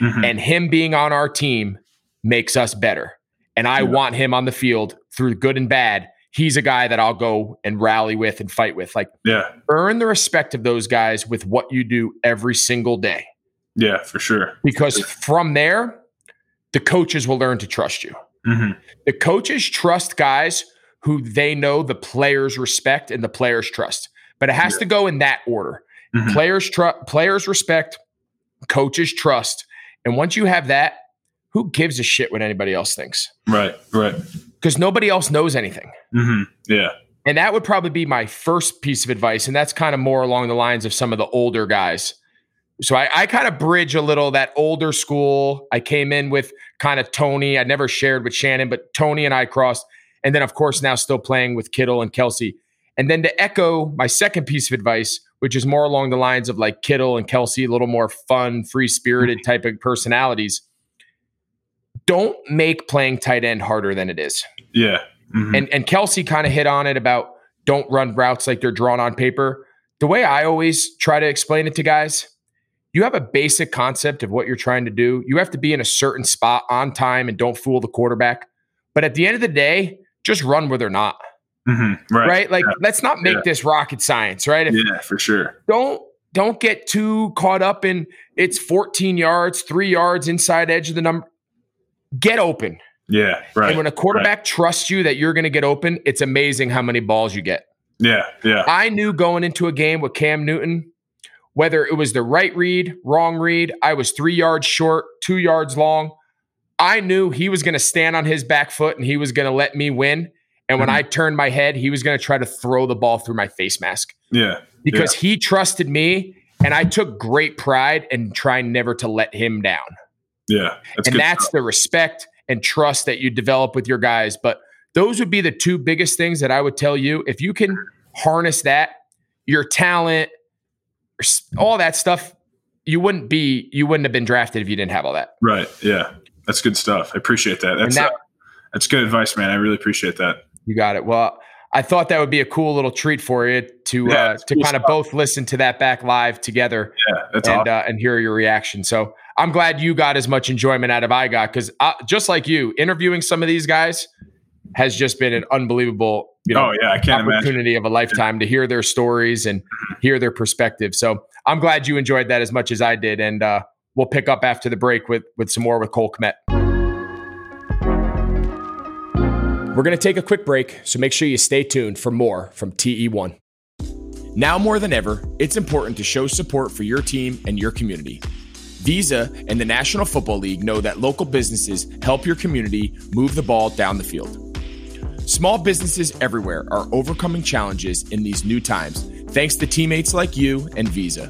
A: Mm-hmm. And him being on our team makes us better. And I yeah. want him on the field through good and bad. He's a guy that I'll go and rally with and fight with. Like,
B: yeah,
A: earn the respect of those guys with what you do every single day.
B: Yeah, for sure.
A: Because from there, the coaches will learn to trust you. Mm-hmm. The coaches trust guys who they know the players respect and the players trust. But it has yeah. to go in that order. Mm-hmm. Players trust, players respect, coaches trust. And once you have that, who gives a shit what anybody else thinks?
B: Right, right.
A: Because nobody else knows anything.
B: Mm-hmm. Yeah.
A: And that would probably be my first piece of advice. And that's kind of more along the lines of some of the older guys so I, I kind of bridge a little that older school. I came in with kind of Tony. I never shared with Shannon, but Tony and I crossed. And then, of course, now still playing with Kittle and Kelce. And then to echo my second piece of advice, which is more along the lines of like Kittle and Kelce, a little more fun, free spirited mm-hmm. type of personalities. Don't make playing tight end harder than it is.
B: Yeah.
A: Mm-hmm. And and Kelce kind of hit on it about don't run routes like they're drawn on paper. The way I always try to explain it to guys you have a basic concept of what you're trying to do. You have to be in a certain spot on time and don't fool the quarterback. But at the end of the day, just run where they're not.
B: Mm-hmm.
A: Right. right. Like, yeah. let's not make yeah. this rocket science, right?
B: If, yeah, for sure.
A: Don't don't get too caught up in it's 14 yards, three yards inside edge of the number. Get open.
B: Yeah, right.
A: And when a quarterback right. trusts you that you're going to get open, it's amazing how many balls you get.
B: Yeah, yeah.
A: I knew going into a game with Cam Newton whether it was the right read, wrong read, I was three yards short, two yards long. I knew he was going to stand on his back foot and he was going to let me win. And when mm-hmm. I turned my head, he was going to try to throw the ball through my face mask.
B: Yeah.
A: Because
B: yeah.
A: he trusted me and I took great pride in trying never to let him down.
B: Yeah.
A: That's and that's stuff. the respect and trust that you develop with your guys. But those would be the two biggest things that I would tell you. If you can harness that, your talent, all that stuff, you wouldn't be, you wouldn't have been drafted if you didn't have all that.
B: Right. Yeah. That's good stuff. I appreciate that. That's, that, uh, that's good advice, man. I really appreciate that.
A: You got it. Well, I thought that would be a cool little treat for you to yeah, uh, to cool kind of both listen to that back live together.
B: Yeah, that's
A: and
B: awesome. uh,
A: and hear your reaction. So I'm glad you got as much enjoyment out of I got because uh, just like you, interviewing some of these guys has just been an unbelievable you know
B: oh, yeah, I can't
A: opportunity
B: imagine.
A: of a lifetime to hear their stories and hear their perspective. So I'm glad you enjoyed that as much as I did, and uh, we'll pick up after the break with with some more with Cole Kmet. We're going to take a quick break, so make sure you stay tuned for more from TE1. Now more than ever, it's important to show support for your team and your community. Visa and the National Football League know that local businesses help your community move the ball down the field. Small businesses everywhere are overcoming challenges in these new times thanks to teammates like you and Visa.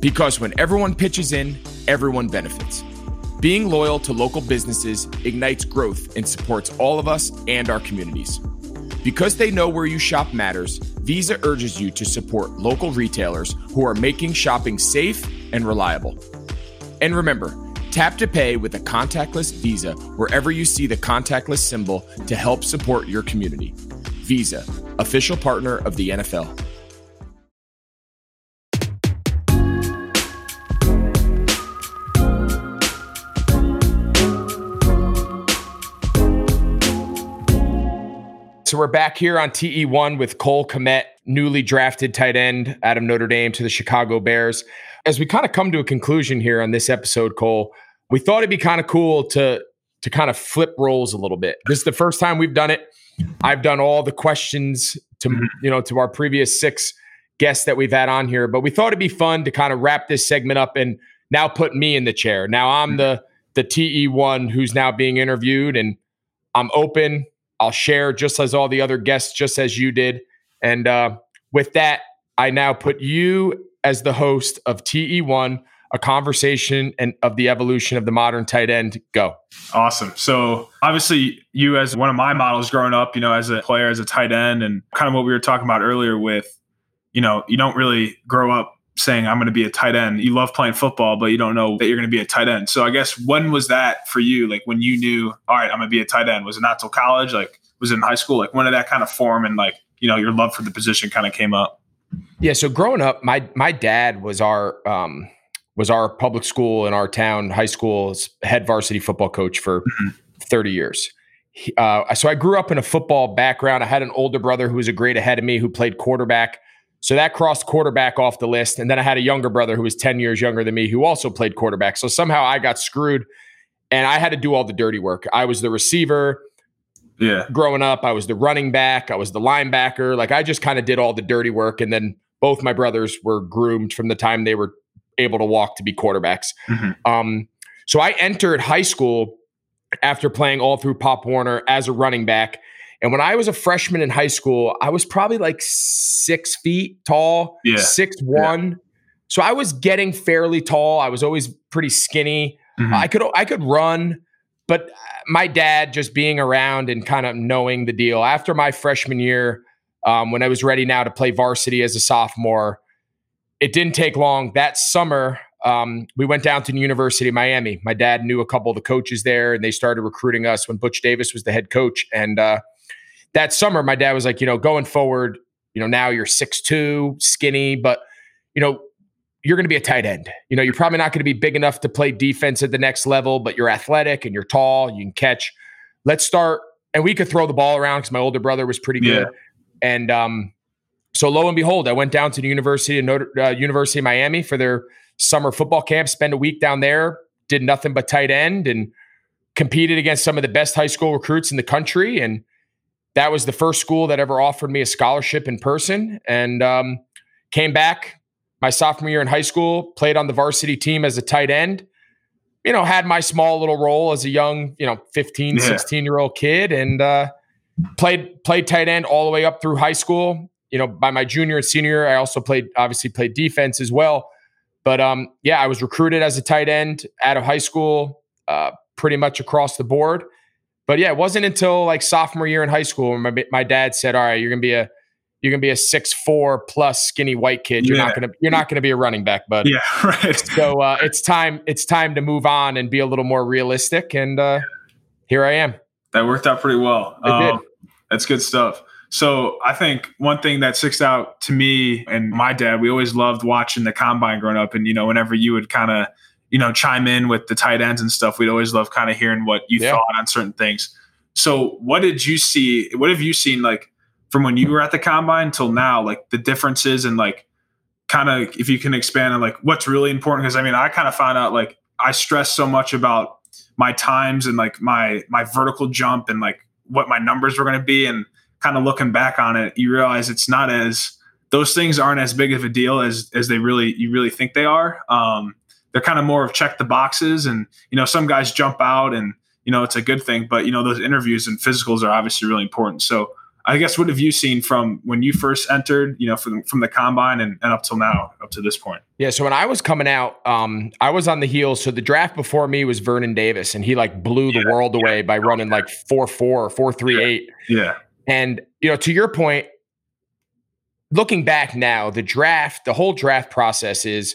A: Because when everyone pitches in, everyone benefits. Being loyal to local businesses ignites growth and supports all of us and our communities. Because they know where you shop matters, Visa urges you to support local retailers who are making shopping safe and reliable. And remember, tap to pay with a contactless Visa wherever you see the contactless symbol to help support your community. Visa, official partner of the NFL. So we're back here on TE1 with Cole Kmet, newly drafted tight end out of Notre Dame to the Chicago Bears. As we kind of come to a conclusion here on this episode, Cole, we thought it'd be kind of cool to to kind of flip roles a little bit. This is the first time we've done it. I've done all the questions to mm-hmm. you know to our previous six guests that we've had on here, but we thought it'd be fun to kind of wrap this segment up and now put me in the chair. Now I'm the the TE one who's now being interviewed and I'm open. I'll share just as all the other guests, just as you did. And uh, with that, I now put you as the host of TE1, a conversation and of the evolution of the modern tight end. Go.
B: Awesome. So obviously, you as one of my models growing up, you know, as a player, as a tight end, and kind of what we were talking about earlier with, you know, you don't really grow up saying I'm going to be a tight end. You love playing football, but you don't know that you're going to be a tight end. So I guess when was that for you? Like when you knew, all right, I'm going to be a tight end. Was it not till college? Like was it in high school? Like when did that kind of form and like you know your love for the position kind of came up?
A: Yeah. So growing up, my my dad was our um, was our public school in our town high school's head varsity football coach for mm-hmm. 30 years. Uh, so I grew up in a football background. I had an older brother who was a grade ahead of me who played quarterback. So that crossed quarterback off the list. And then I had a younger brother who was 10 years younger than me who also played quarterback. So somehow I got screwed and I had to do all the dirty work. I was the receiver.
B: Yeah.
A: Growing up, I was the running back, I was the linebacker. Like I just kind of did all the dirty work. And then both my brothers were groomed from the time they were able to walk to be quarterbacks. Mm-hmm. Um, so I entered high school after playing all through Pop Warner as a running back. And when I was a freshman in high school, I was probably like six feet tall,
B: yeah.
A: six one. Yeah. So I was getting fairly tall. I was always pretty skinny. Mm-hmm. I could I could run, but my dad just being around and kind of knowing the deal after my freshman year, um, when I was ready now to play varsity as a sophomore, it didn't take long. That summer, um, we went down to the University of Miami. My dad knew a couple of the coaches there, and they started recruiting us when Butch Davis was the head coach. And uh, that summer, my dad was like, you know, going forward, you know, now you're six two, skinny, but you know, you're going to be a tight end. You know, you're probably not going to be big enough to play defense at the next level, but you're athletic and you're tall. You can catch. Let's start, and we could throw the ball around because my older brother was pretty good. Yeah. And um, so lo and behold, I went down to the University of Notre, uh, University of Miami for their summer football camp. Spent a week down there. Did nothing but tight end and competed against some of the best high school recruits in the country and that was the first school that ever offered me a scholarship in person and um, came back my sophomore year in high school played on the varsity team as a tight end you know had my small little role as a young you know 15 yeah. 16 year old kid and uh, played played tight end all the way up through high school. You know, by my junior and senior year, I also played obviously played defense as well. But um, yeah, I was recruited as a tight end out of high school, uh, pretty much across the board. But yeah, it wasn't until like sophomore year in high school my my dad said, "All right, you're gonna be a you're gonna be a six four plus skinny white kid. You're yeah. not gonna you're not gonna be a running back, bud."
B: Yeah, right.
A: so uh, it's time it's time to move on and be a little more realistic. And uh, here I am.
B: That worked out pretty well. Um, that's good stuff. So I think one thing that sticks out to me and my dad, we always loved watching the combine growing up. And, you know, whenever you would kind of, you know, chime in with the tight ends and stuff, we'd always love kind of hearing what you yeah. thought on certain things. So what did you see? What have you seen like from when you were at the combine till now, like the differences and like kind of if you can expand on like what's really important? Because I mean, I kind of found out like I stress so much about my times and like my my vertical jump and like what my numbers were going to be and kind of looking back on it you realize it's not as those things aren't as big of a deal as as they really you really think they are um, they're kind of more of check the boxes and you know some guys jump out and you know it's a good thing but you know those interviews and physicals are obviously really important so I guess what have you seen from when you first entered, you know, from from the combine and, and up till now, up to this point?
A: Yeah, so when I was coming out, um, I was on the heels. So the draft before me was Vernon Davis, and he like blew the yeah, world away yeah, by running like four four or four three eight.
B: Yeah.
A: And you know, to your point, looking back now, the draft, the whole draft process is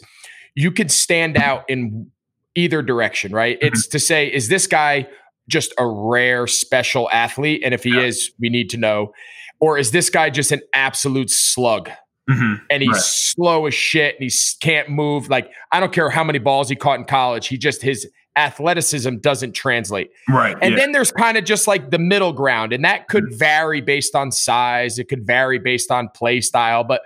A: you could stand out in either direction, right? Mm-hmm. It's to say, is this guy just a rare special athlete? And if he yeah. is, we need to know. Or is this guy just an absolute slug? Mm-hmm. And he's right. slow as shit and he can't move. Like, I don't care how many balls he caught in college. He just, his athleticism doesn't translate.
B: Right.
A: And
B: yeah.
A: then there's kind of just like the middle ground. And that could mm-hmm. vary based on size, it could vary based on play style. But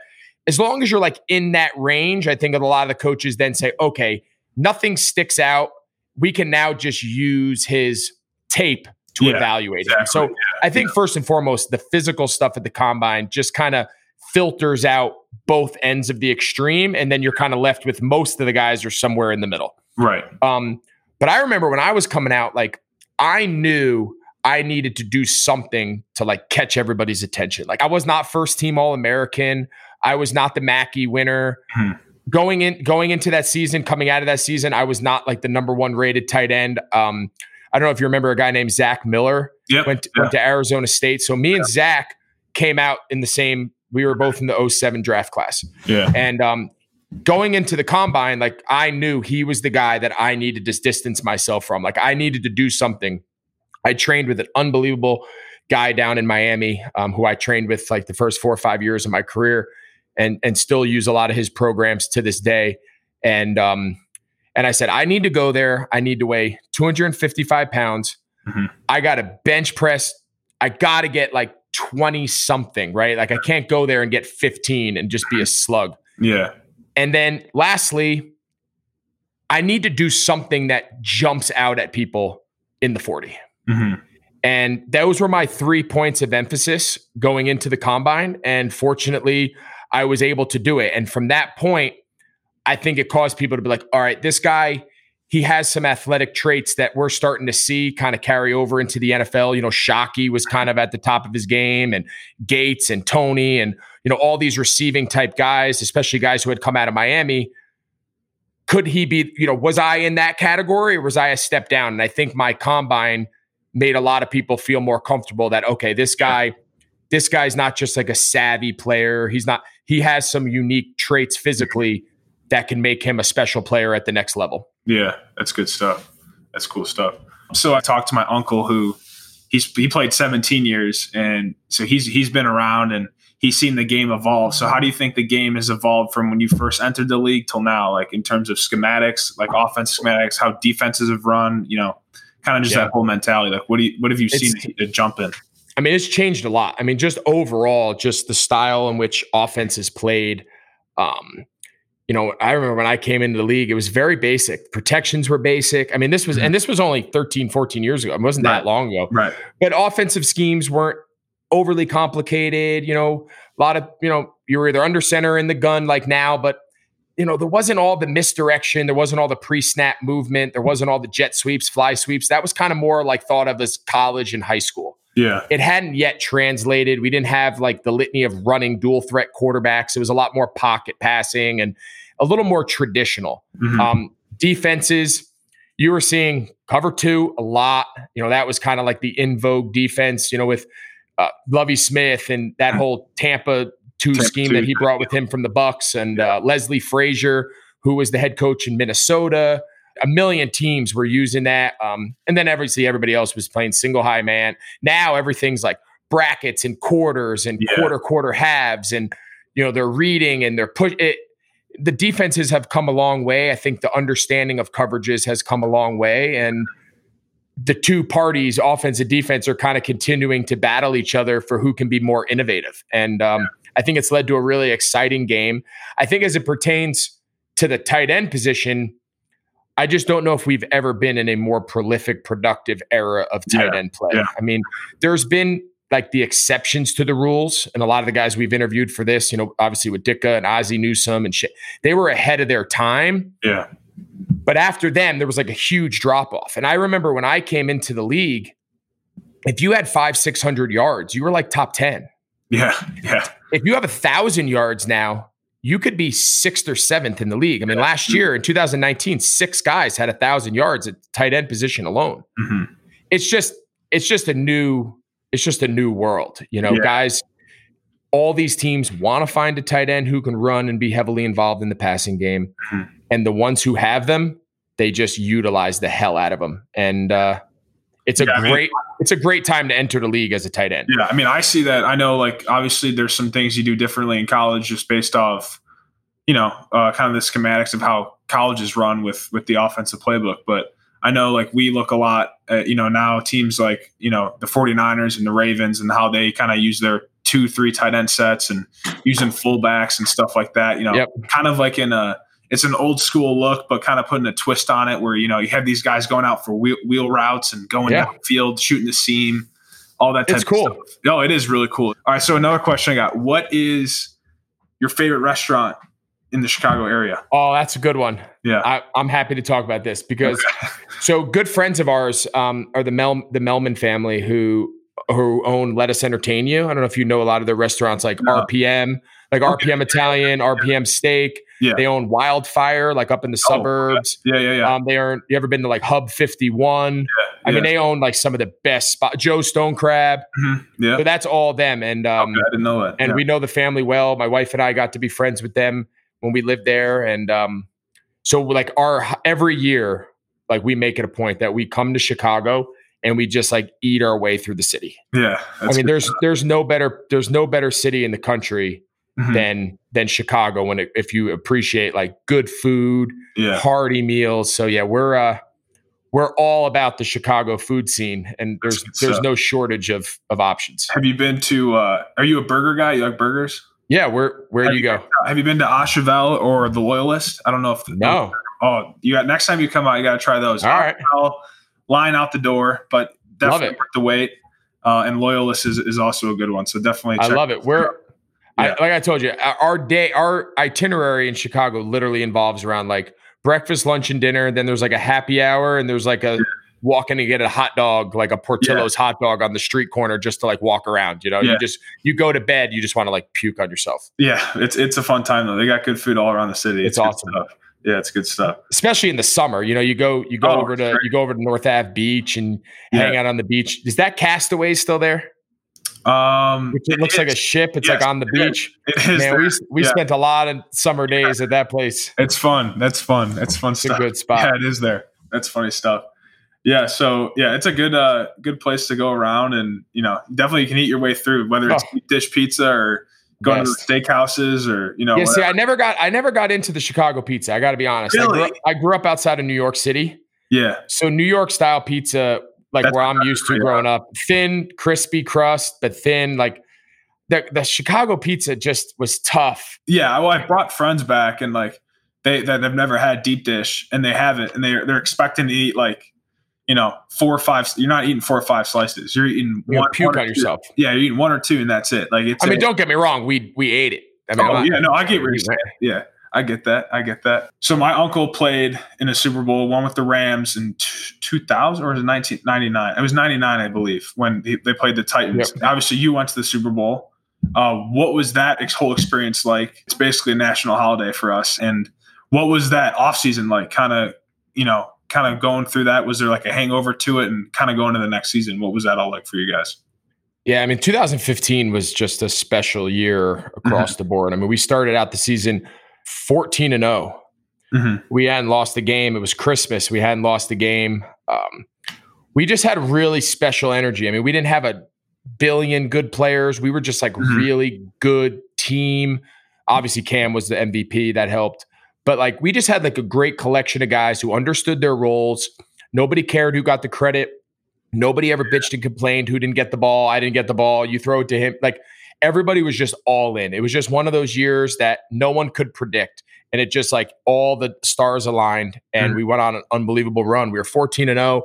A: as long as you're like in that range, I think a lot of the coaches then say, okay, nothing sticks out. We can now just use his tape to yeah, evaluate exactly. him. So yeah, I think yeah. first and foremost, the physical stuff at the combine just kind of filters out both ends of the extreme, and then you're kind of left with most of the guys are somewhere in the middle.
B: Right.
A: Um, but I remember when I was coming out, like I knew I needed to do something to like catch everybody's attention. Like I was not first team All American. I was not the Mackey winner. Hmm. Going in, going into that season, coming out of that season, I was not like the number one rated tight end. Um, I don't know if you remember a guy named Zach Miller.
B: Yep.
A: Went, to, yeah. went to Arizona State. So me and Zach came out in the same. We were both in the 07 draft class.
B: Yeah.
A: And um, going into the combine, like I knew he was the guy that I needed to distance myself from. Like I needed to do something. I trained with an unbelievable guy down in Miami um, who I trained with like the first four or five years of my career and and still use a lot of his programs to this day. And um, and I said, I need to go there. I need to weigh 255 pounds. Mm-hmm. I got to bench press. I got to get like 20 something, right? Like I can't go there and get 15 and just be a slug.
B: Yeah.
A: And then lastly, I need to do something that jumps out at people in the 40. Mm-hmm. And those were my three points of emphasis going into the combine. And fortunately, I was able to do it. And from that point, I think it caused people to be like, all right, this guy, he has some athletic traits that we're starting to see kind of carry over into the NFL. You know, Shockey was kind of at the top of his game, and Gates and Tony, and you know, all these receiving type guys, especially guys who had come out of Miami. Could he be, you know, was I in that category or was I a step down? And I think my combine made a lot of people feel more comfortable that, okay, this guy, this guy's not just like a savvy player. He's not, he has some unique traits mm-hmm. physically that can make him a special player at the next level.
B: Yeah, that's good stuff. That's cool stuff. So I talked to my uncle who he's he played 17 years and so he's he's been around and he's seen the game evolve. So how do you think the game has evolved from when you first entered the league till now like in terms of schematics, like offense schematics, how defenses have run, you know, kind of just yeah. that whole mentality. Like what do you what have you it's, seen to jump in?
A: I mean, it's changed a lot. I mean, just overall, just the style in which offense is played. Um, you know, I remember when I came into the league, it was very basic. Protections were basic. I mean, this was, mm-hmm. and this was only 13, 14 years ago. It wasn't right. that long ago.
B: Right.
A: But offensive schemes weren't overly complicated. You know, a lot of, you know, you were either under center in the gun like now, but, you know, there wasn't all the misdirection. There wasn't all the pre snap movement. There wasn't all the jet sweeps, fly sweeps. That was kind of more like thought of as college and high school.
B: Yeah.
A: It hadn't yet translated. We didn't have like the litany of running dual threat quarterbacks. It was a lot more pocket passing and a little more traditional.
B: Mhm.
A: Um, defenses, you were seeing cover two a lot. You know, that was kind of like the in vogue defense, you know, with uh, Lovie Smith and that whole Tampa two
B: Tampa
A: scheme
B: two,
A: that he brought with him from the Bucks and uh, Leslie Frazier, who was the head coach in Minnesota. A million teams were using that. Um, and then obviously everybody else was playing single high man. Now everything's like brackets and quarters and
B: Yeah.
A: quarter quarter halves and you know they're reading and they're push it the defenses have come a long way. I think the understanding of coverages has come a long way. And the two parties, offense and defense, are kind of continuing to battle each other for who can be more innovative. And um, I think it's led to a really exciting game. I think as it pertains to the tight end position, I just don't know if we've ever been in a more prolific, productive era of tight
B: Yeah,
A: end play.
B: yeah.
A: I mean, there's been like the exceptions to the rules, and a lot of the guys we've interviewed for this, you know, obviously with Ditka and Ozzie Newsome and shit, they were ahead of their time.
B: Yeah.
A: But after them, there was like a huge drop off. And I remember when I came into the league, if you had five, 600 yards, you were like top 10.
B: Yeah. Yeah.
A: If you have a thousand yards now, you could be sixth or seventh in the league. I mean, last year in 2019, six guys had a thousand yards at tight end position alone.
B: Mhm.
A: It's just, it's just a new, it's just a new world. You know,
B: Yeah.
A: guys, all these teams want to find a tight end who can run and be heavily involved in the passing game.
B: Mhm.
A: And the ones who have them, they just utilize the hell out of them. And uh, it's a
B: Yeah, I mean-
A: great, it's a great time to enter the league as a tight end.
B: Yeah, I mean, I see that. I know, like, obviously, there's some things you do differently in college, just based off, you know, uh, kind of the schematics of how colleges run with with the offensive playbook. But I know, like, we look a lot at, you know, now teams like, you know, the 49ers and the Ravens and how they kind of use their two, three tight end sets and using fullbacks and stuff like that. You know,
A: Yep.
B: kind of like in a it's an old school look, but kind of putting a twist on it where, you know, you have these guys going out for wheel, wheel routes and going
A: Yeah.
B: downfield, shooting the seam, all that type
A: It's
B: of
A: cool.
B: stuff. No, it is really cool. All right. So another question I got. What is your favorite restaurant in the Chicago area?
A: Oh, that's a good one.
B: Yeah.
A: I, I'm happy to talk about this because so good friends of ours um, are the Mel the Melman family who who own Lettuce Entertain You. I don't know if you know a lot of their restaurants like
B: No.
A: RPM, like
B: Okay.
A: RPM Italian, RPM Steak.
B: Yeah.
A: They own Wildfire, like up in the
B: Oh,
A: suburbs.
B: Yeah. Yeah. Yeah.
A: Um, they aren't. You ever been to like Hub 51? I mean, they own like some of the best spot. Joe Stone Crab.
B: Mhm. yeah.
A: So that's all them. And um,
B: Okay, I didn't know that.
A: and
B: yeah.
A: we know the family well. My wife and I got to be friends with them when we lived there, and um, so like our every year, like we make it a point that we come to Chicago and we just like eat our way through the city.
B: yeah.
A: I mean, there's
B: stuff.
A: there's no better there's no better city in the country
B: Mhm.
A: than than Chicago when it, if you appreciate like good food,
B: yeah.
A: hearty meals. So yeah, we're uh we're all about the Chicago food scene, and there's there's
B: stuff.
A: no shortage of of options.
B: Have you been to? uh Are you a burger guy? You like burgers?
A: Yeah, where where do you go?
B: Have you been to Au Cheval or the Loyalist? I don't know if
A: No.
B: Oh, you got next time you come out, you got to try those.
A: All right.
B: Line out the door, but definitely worth the wait. Uh, and Loyalist is, is also a good one, so definitely.
A: I love it. We're I, like I told you, our- day, our itinerary in Chicago literally involves around like breakfast, lunch, and dinner. Then there's like a happy hour, and there's like a walking to get a hot dog, like a Portillo's hot dog on the street corner, just to like walk around. You know,
B: Yeah.
A: you just you go to bed, you just want to like puke on yourself,
B: Yeah, it's it's a fun time though. They got good food all around the city.
A: It's
B: good
A: awesome.
B: Yeah, it's good stuff.
A: especially in the summer. You know, you go you go
B: Oh,
A: over to
B: great.
A: you go over to North Ave Beach and hang out on the beach. Is that Castaway still there?
B: Um,
A: Which it looks like a ship. It's
B: Yes,
A: like on the
B: it is.
A: beach.
B: It is.
A: Man,
B: there.
A: we we
B: Yeah.
A: spent a lot of summer days at that place.
B: It's fun. That's fun. That's fun
A: It's a
B: stuff.
A: good spot.
B: Yeah, it is there. That's funny stuff. Yeah, so yeah, it's a good uh good place to go around and you know, definitely you can eat your way through whether it's
A: Oh.
B: dish pizza or going
A: Best.
B: to the steakhouses or you know
A: Yeah, see. I never got I never got into the Chicago pizza. I got to be honest. I, grew
B: Really?
A: up, I grew up outside of New York City,
B: yeah.
A: so New York style pizza, like
B: That's
A: where I'm used to growing up, thin, crispy crust, but thin. Like the the Chicago pizza just was tough.
B: Yeah, well, I brought friends back and like they that have never had deep dish and they have it and they're they're expecting to eat like you know four or five. You're not eating four or five slices. You're eating
A: You
B: one.
A: puke
B: one or
A: on
B: two.
A: yourself.
B: Yeah, you're eating one or two and that's it. Like it's.
A: I mean,
B: a-
A: don't get me wrong, we we ate it. I mean,
B: oh, yeah, no, I get what you're saying. Yeah, I get that. I get that. So my uncle played in a Super Bowl, one with the Rams in t- 2000 or was it 1999? It was 99, I believe, when he, they played the Titans. Yep. Obviously, you went to the Super Bowl. Uh, what was that ex- whole experience like? It's basically a national holiday for us. And what was that offseason like? Kind of, you know, kind of going through that. Was there like a hangover to it and kind of going to the next season? What was that all like for you guys?
A: Yeah, I mean, 2015 was just a special year across mm-hmm. the board. I mean, we started out the season 14 and 0. Mm-hmm. We hadn't lost a game. It was Christmas. We hadn't lost a game. Um, we just had really special energy. I mean, we didn't have a billion good players. We were just like mm-hmm. really good team. Obviously, Cam was the MVP. That helped. But like we just had like a great collection of guys who understood their roles. Nobody cared who got the credit. Nobody ever bitched and complained who didn't get the ball. I didn't get the ball. You throw it to him. Like everybody was just all in. It was just one of those years that no one could predict. And it just like all the stars aligned and mm-hmm. we went on an unbelievable run. We were 14 and 0.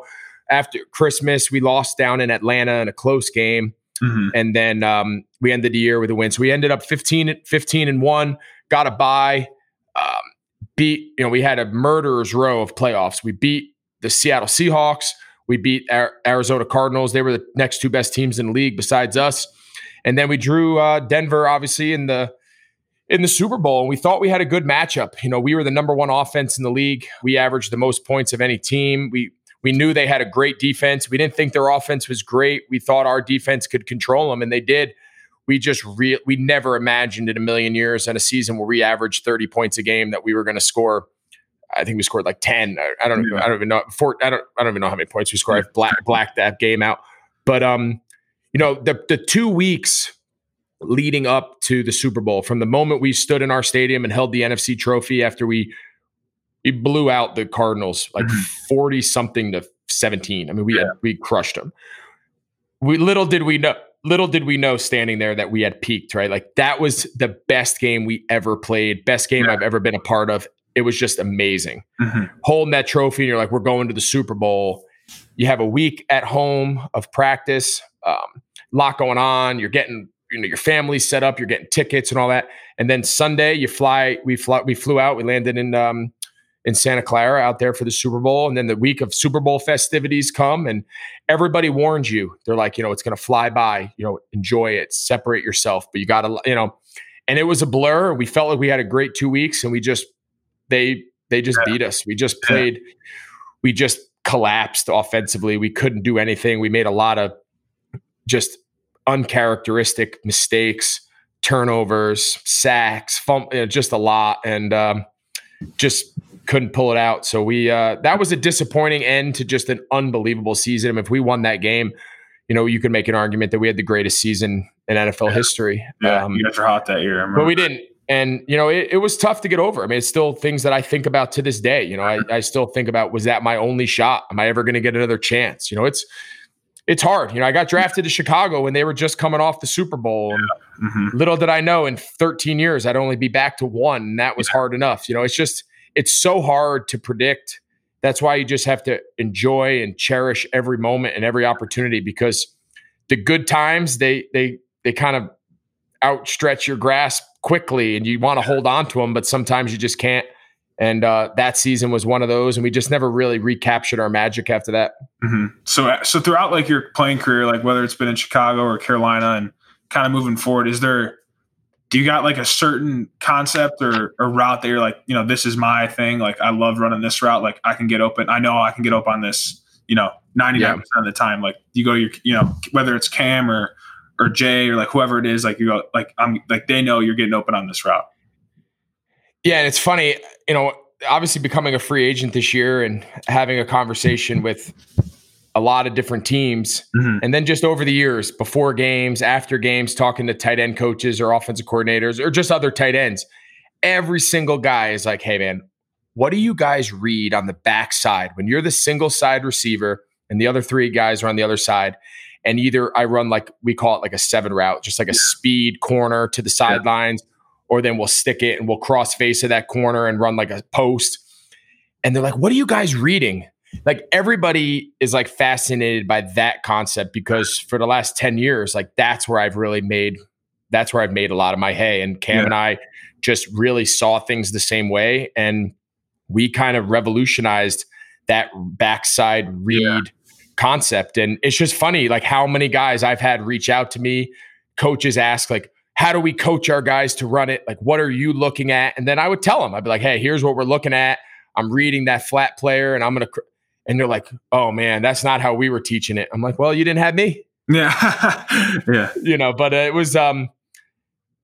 A: After Christmas, we lost down in Atlanta in a close game. Mm-hmm. And then um, we ended the year with a win. So we ended up 15, 15 and 1, got a bye, um, beat, you know, we had a murderer's row of playoffs. We beat the Seattle Seahawks. We beat Arizona Cardinals. They were the next two best teams in the league besides us. And then we drew uh, Denver, obviously, in the in the Super Bowl, and we thought we had a good matchup. You know, we were the number one offense in the league. We averaged the most points of any team. We we knew they had a great defense. We didn't think their offense was great. We thought our defense could control them, and they did. We just re- we never imagined in a million years in a season where we averaged 30 points a game that we were going to score. I think we scored like 10. I don't yeah. I don't even know. Four, I don't I don't even know how many points we scored. I black blacked that game out. But um, you know, the the two weeks leading up to the Super Bowl, from the moment we stood in our stadium and held the NFC trophy after we we blew out the Cardinals like mm-hmm. 40 something to 17. I mean, we yeah. had, we crushed them. We little did we know little did we know standing there that we had peaked, right? Like that was the best game we ever played, best game yeah. I've ever been a part of. It was just amazing. Mm-hmm. Holding that trophy and you're like, we're going to the Super Bowl. You have a week at home of practice, um, lot going on. You're getting you know your family set up, you're getting tickets and all that. And then Sunday you fly. We fly. We flew out. We landed in um, in Santa Clara out there for the Super Bowl. And then the week of Super Bowl festivities come, and everybody warns you. They're like, you know, it's going to fly by. You know, enjoy it, separate yourself, but you got to, you know. And it was a blur. We felt like we had a great two weeks, and we just they they just yeah. beat us. We just played. Yeah. We just collapsed offensively. We couldn't do anything. We made a lot of just uncharacteristic mistakes, turnovers, sacks, fum- you know, just a lot, and um, just couldn't pull it out. So we uh, that was a disappointing end to just an unbelievable season. I mean, if we won that game, you know, you could make an argument that we had the greatest season in NFL
B: yeah.
A: history.
B: Yeah, um, you guys were hot that year,
A: but we didn't. And you know, it, it, was tough to get over. I mean, it's still things that I think about to this day. You know, I, I still think about was that my only shot? Am I ever going to get another chance? You know, it's it's hard. You know, I got drafted to Chicago when they were just coming off the Super Bowl. Yeah. Mm-hmm. Little did I know in 13 years I'd only be back to one. And that was yeah. hard enough. You know, it's just it's so hard to predict. That's why you just have to enjoy and cherish every moment and every opportunity because the good times they they they kind of outstretch your grasp quickly and you want to hold on to them, but sometimes you just can't. And uh, that season was one of those, and we just never really recaptured our magic after that.
B: Mm-hmm. So, so throughout like your playing career, like whether it's been in Chicago or Carolina, and kind of moving forward, is there do you got like a certain concept or, or route that you're like, you know, this is my thing. Like I love running this route. Like I can get open. I know I can get open on this, you know, 99% yeah. of the time. Like you go to your, you know, whether it's Cam or, or Jay or like whoever it is, like you go, like I'm like, they know you're getting open on this route.
A: Yeah. And it's funny, you know, obviously becoming a free agent this year and having a conversation with a lot of different teams. Mm-hmm. And then just over the years, before games, after games, talking to tight end coaches or offensive coordinators or just other tight ends, every single guy is like, hey, man, what do you guys read on the backside when you're the single side receiver and the other three guys are on the other side? And either I run like we call it like a seven route, just like a speed corner to the sidelines, yeah. or then we'll stick it and we'll cross face of that corner and run like a post. And they're like, what are you guys reading? Like everybody is like fascinated by that concept because for the last 10 years like that's where i've really made that's where I've made a lot of my hay. And Cam
B: Yeah.
A: and I just really saw things the same way. And we kind of revolutionized that backside read
B: Yeah.
A: concept. And it's just funny, like how many guys I've had reach out to me, coaches ask, like, how do we coach our guys to run it? Like, what are you looking at? And then I would tell them, I'd be like, hey, here's what we're looking at. I'm reading that flat player and I'm going to, and they're like, oh man, that's not how we were teaching it. I'm like, well, you didn't have me
B: Yeah. yeah.
A: you know but uh, it was um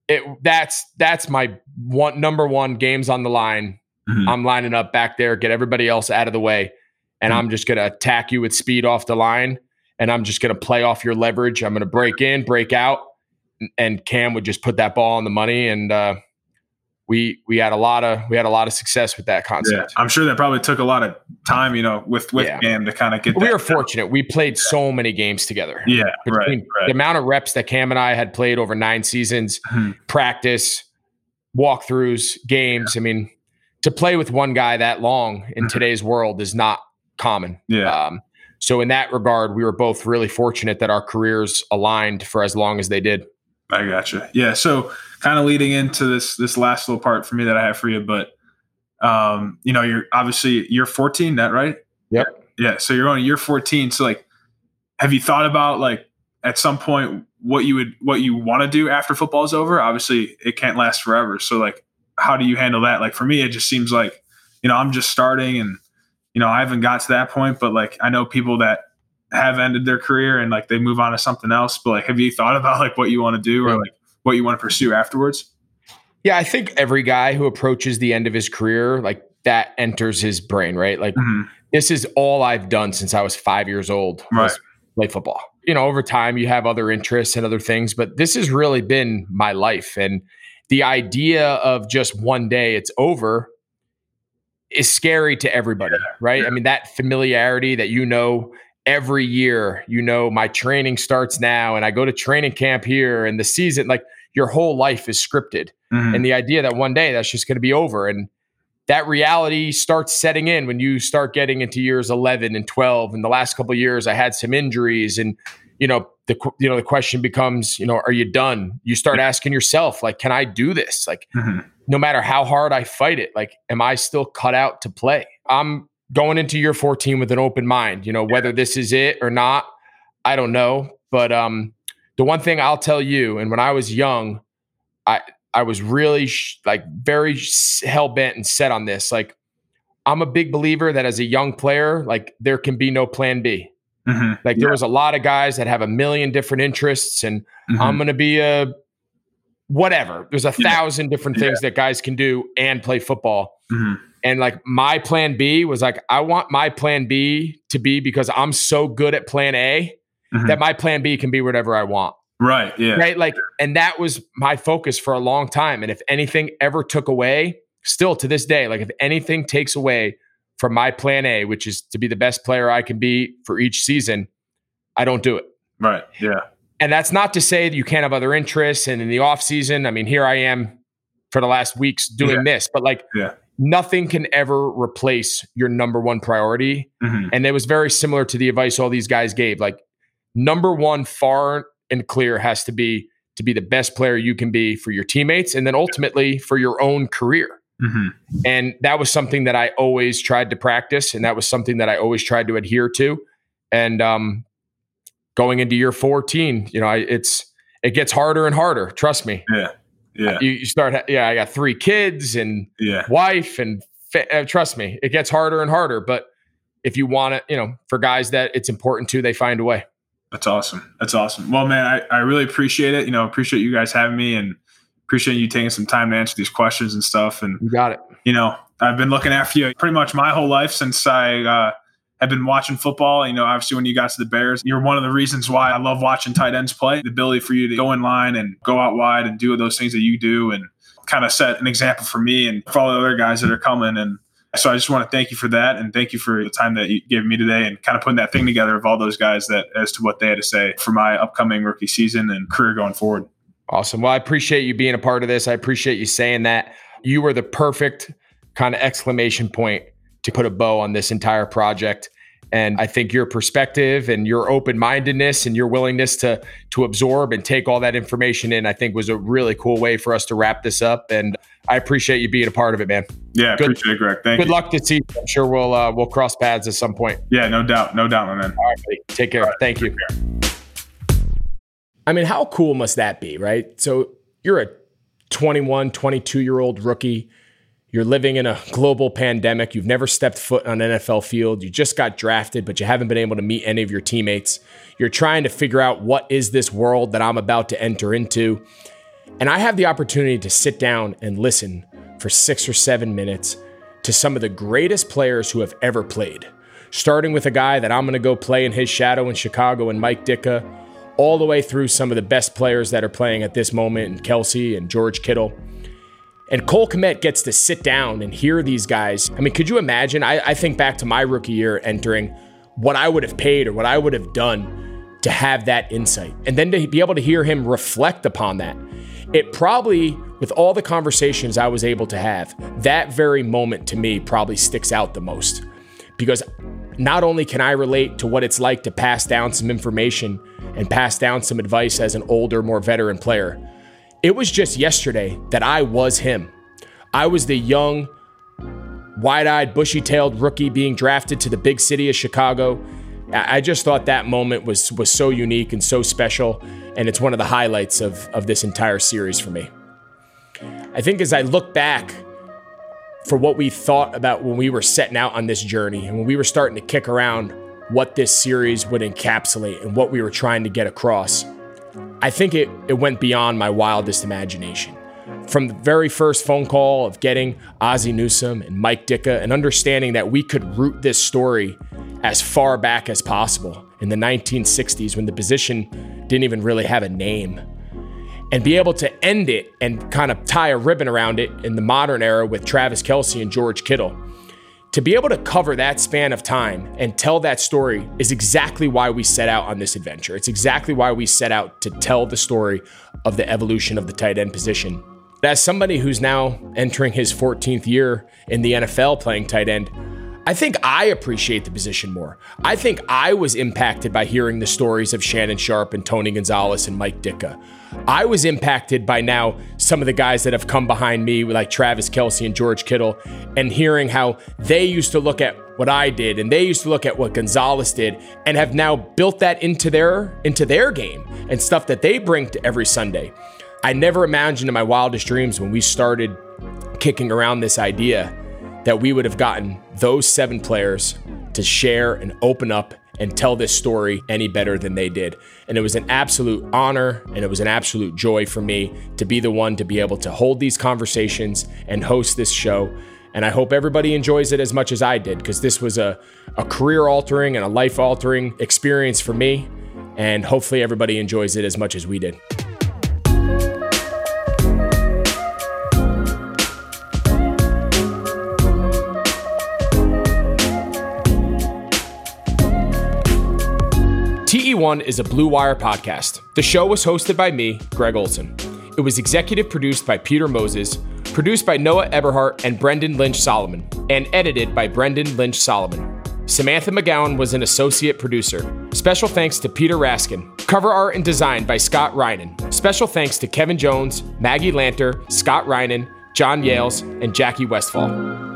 A: it that's that's my one number one games on the line
B: Mhm.
A: i'm lining up back there get everybody else out of the way and
B: Mhm.
A: i'm just gonna attack you with speed off the line and i'm just gonna play off your leverage i'm gonna break in break out and cam would just put that ball on the money and uh we we had a lot of we had a lot of success with that
B: Yeah.
A: concept
B: I'm sure that probably took a lot of time, you know, with with
A: Yeah.
B: Cam to kind of get.
A: we were fortunate we played so many games together
B: Yeah. Right.
A: between
B: Right.
A: the amount of reps that Cam and I had played over nine seasons,
B: Mhm.
A: practice, walkthroughs, games. I mean, to play with one guy that long in
B: Mhm.
A: today's world is not common.
B: Yeah.
A: Um, so in that regard, we were both really fortunate that our careers aligned for as long as they did.
B: I gotcha. Yeah. So kind of leading into this this last little part for me that I have for you, but um, you know, you're obviously you're 14, that right?
A: Yep.
B: Yeah. So you're on year 14. So like, have you thought about like at some point what you would what you want to do after football is over? Obviously, it can't last forever. So like, how do you handle that? Like for me, it just seems like you know I'm just starting and you know I haven't got to that point, but like I know people that have ended their career and like they move on to something else. But like, have you thought about like what you want to do or like what you want to pursue afterwards?
A: Yeah, I think every guy who approaches the end of his career, like that enters his brain, right? Like
B: Mhm.
A: this is all I've done since I was five years old.
B: Right.
A: Play football. You know, over time you have other interests and other things, but this has really been my life. And the idea of just one day it's over is scary to everybody, right? I mean, that familiarity that you know every year, you know, my training starts now and I go to training camp here and the season, like your whole life is scripted.
B: Mhm.
A: and the idea that one day that's just going to be over and that reality starts setting in when you start getting into years 11 and 12 and the last couple of years i had some injuries and you know the you know the question becomes you know are you done? You start asking yourself like can i do this? Like
B: Mhm.
A: no matter how hard i fight it like am i still cut out to play? I'm going into year 14 with an open mind you know whether this is it or not i don't know but um the one thing i'll tell you and when i was young i i was really sh- like very hell bent and set on this like i'm a big believer that as a young player like there can be no plan b
B: Mhm.
A: like there was a lot of guys that have a million different interests and
B: Mhm.
A: i'm going to be a whatever there's a
B: Yeah.
A: thousand different things that guys can do and play football
B: Mhm.
A: And like my plan B was like, I want my plan B to be because I'm so good at plan A
B: Mhm.
A: that my plan B can be whatever I want.
B: Right. Yeah.
A: Right. Like, and that was my focus for a long time. And if anything ever took away, still to this day, like if anything takes away from my plan A, which is to be the best player I can be for each season, I don't do it.
B: Right. Yeah.
A: And that's not to say that you can't have other interests. And in the off season, I mean, here I am for the last weeks doing
B: Yeah.
A: this, but like
B: Yeah.
A: Nothing can ever replace your number one priority.
B: Mhm.
A: And it was very similar to the advice all these guys gave. Like number one, far and clear has to be to be the best player you can be for your teammates and then ultimately for your own career.
B: Mhm.
A: And that was something that I always tried to practice, and that was something that I always tried to adhere to. And um, going into year 14, you know, I, it's it gets harder and harder. Trust me.
B: Yeah. Yeah.
A: You, you start, yeah, I got three kids and
B: Yeah.
A: wife, and fa- uh, trust me, it gets harder and harder. But if you want to, you know, for guys that it's important to, they find a way.
B: That's awesome. That's awesome. Well, man, I, I really appreciate it. You know, appreciate you guys having me and appreciate you taking some time to answer these questions and stuff. And,
A: You got it.
B: you know, I've been looking after you pretty much my whole life since I uh, have been watching football. You know, obviously when you got to the Bears, you're one of the reasons why I love watching tight ends play. The ability for you to go in line and go out wide and do those things that you do and kind of set an example for me and for all the other guys that are coming. And so I just want to thank you for that and thank you for the time that you gave me today and kind of putting that thing together of all those guys that as to what they had to say for my upcoming rookie season and career going forward.
A: Awesome. Well, I appreciate you being a part of this. I appreciate you saying that. You were the perfect kind of exclamation point to put a bow on this entire project. And I think your perspective and your open mindedness and your willingness to to absorb and take all that information in, I think was a really cool way for us to wrap this up. And I appreciate you being a part of it, man.
B: Yeah, good, appreciate it, Greg. Thank
A: good
B: you.
A: luck to see you. I'm sure we'll uh, we'll cross paths at some point.
B: Yeah, no doubt, no doubt, man.
A: All right, buddy. take care. Right, Thank you. Care. I mean, how cool must that be, right? So you're a 21, 22 year old rookie you're living in a global pandemic. You've never stepped foot on an NFL field. You just got drafted, but you haven't been able to meet any of your teammates. You're trying to figure out what is this world that I'm about to enter into. And I have the opportunity to sit down and listen for six or seven minutes to some of the greatest players who have ever played. Starting with a guy that I'm going to go play in his shadow in Chicago and Mike Ditka, all the way through some of the best players that are playing at this moment in Kelce and George Kittle. And Cole Kmet gets to sit down and hear these guys. I mean, could you imagine? I, I, think back to my rookie year entering what I would have paid or what I would have done to have that insight. And then to be able to hear him reflect upon that. It probably, with all the conversations I was able to have, that very moment to me probably sticks out the most. Because not only can I relate to what it's like to pass down some information and pass down some advice as an older, more veteran player, it was just yesterday that I was him. I was the young, wide eyed, bushy tailed rookie being drafted to the big city of Chicago. I just thought that moment was, was so unique and so special. And it's one of the highlights of, of this entire series for me. I think as I look back for what we thought about when we were setting out on this journey and when we were starting to kick around what this series would encapsulate and what we were trying to get across. I think it, it went beyond my wildest imagination. From the very first phone call of getting Ozzie Newsome and Mike Ditka and understanding that we could root this story as far back as possible in the 1960s when the position didn't even really have a name and be able to end it and kind of tie a ribbon around it in the modern era with Travis Kelce and George Kittle to be able to cover that span of time and tell that story is exactly why we set out on this adventure. It's exactly why we set out to tell the story of the evolution of the tight end position. As somebody who's now entering his 14th year in the NFL playing tight end, I think I appreciate the position more. I think I was impacted by hearing the stories of Shannon Sharpe and Tony Gonzalez and Mike Ditka. I was impacted by now some of the guys that have come behind me, like Travis Kelce and George Kittle, and hearing how they used to look at what I did and they used to look at what Gonzalez did and have now built that into their into their game and stuff that they bring to every Sunday. I never imagined in my wildest dreams when we started kicking around this idea that we would have gotten those seven players to share and open up and tell this story any better than they did. And it was an absolute honor and it was an absolute joy for me to be the one to be able to hold these conversations and host this show. And I hope everybody enjoys it as much as I did because this was a, a career altering and a life altering experience for me. And hopefully, everybody enjoys it as much as we did. TE1 is a Blue Wire podcast. The show was hosted by me, Greg Olsen. It was executive produced by Peter Moses, produced by Noah Eberhart and Brendan Lynch Solomon, and edited by Brendan Lynch Solomon. Samantha McGowan was an associate producer. Special thanks to Peter Raskin. Cover art and design by Scott Reinen. Special thanks to Kevin Jones, Maggie Lanter, Scott Reinen, John Yales, and Jackie Westfall.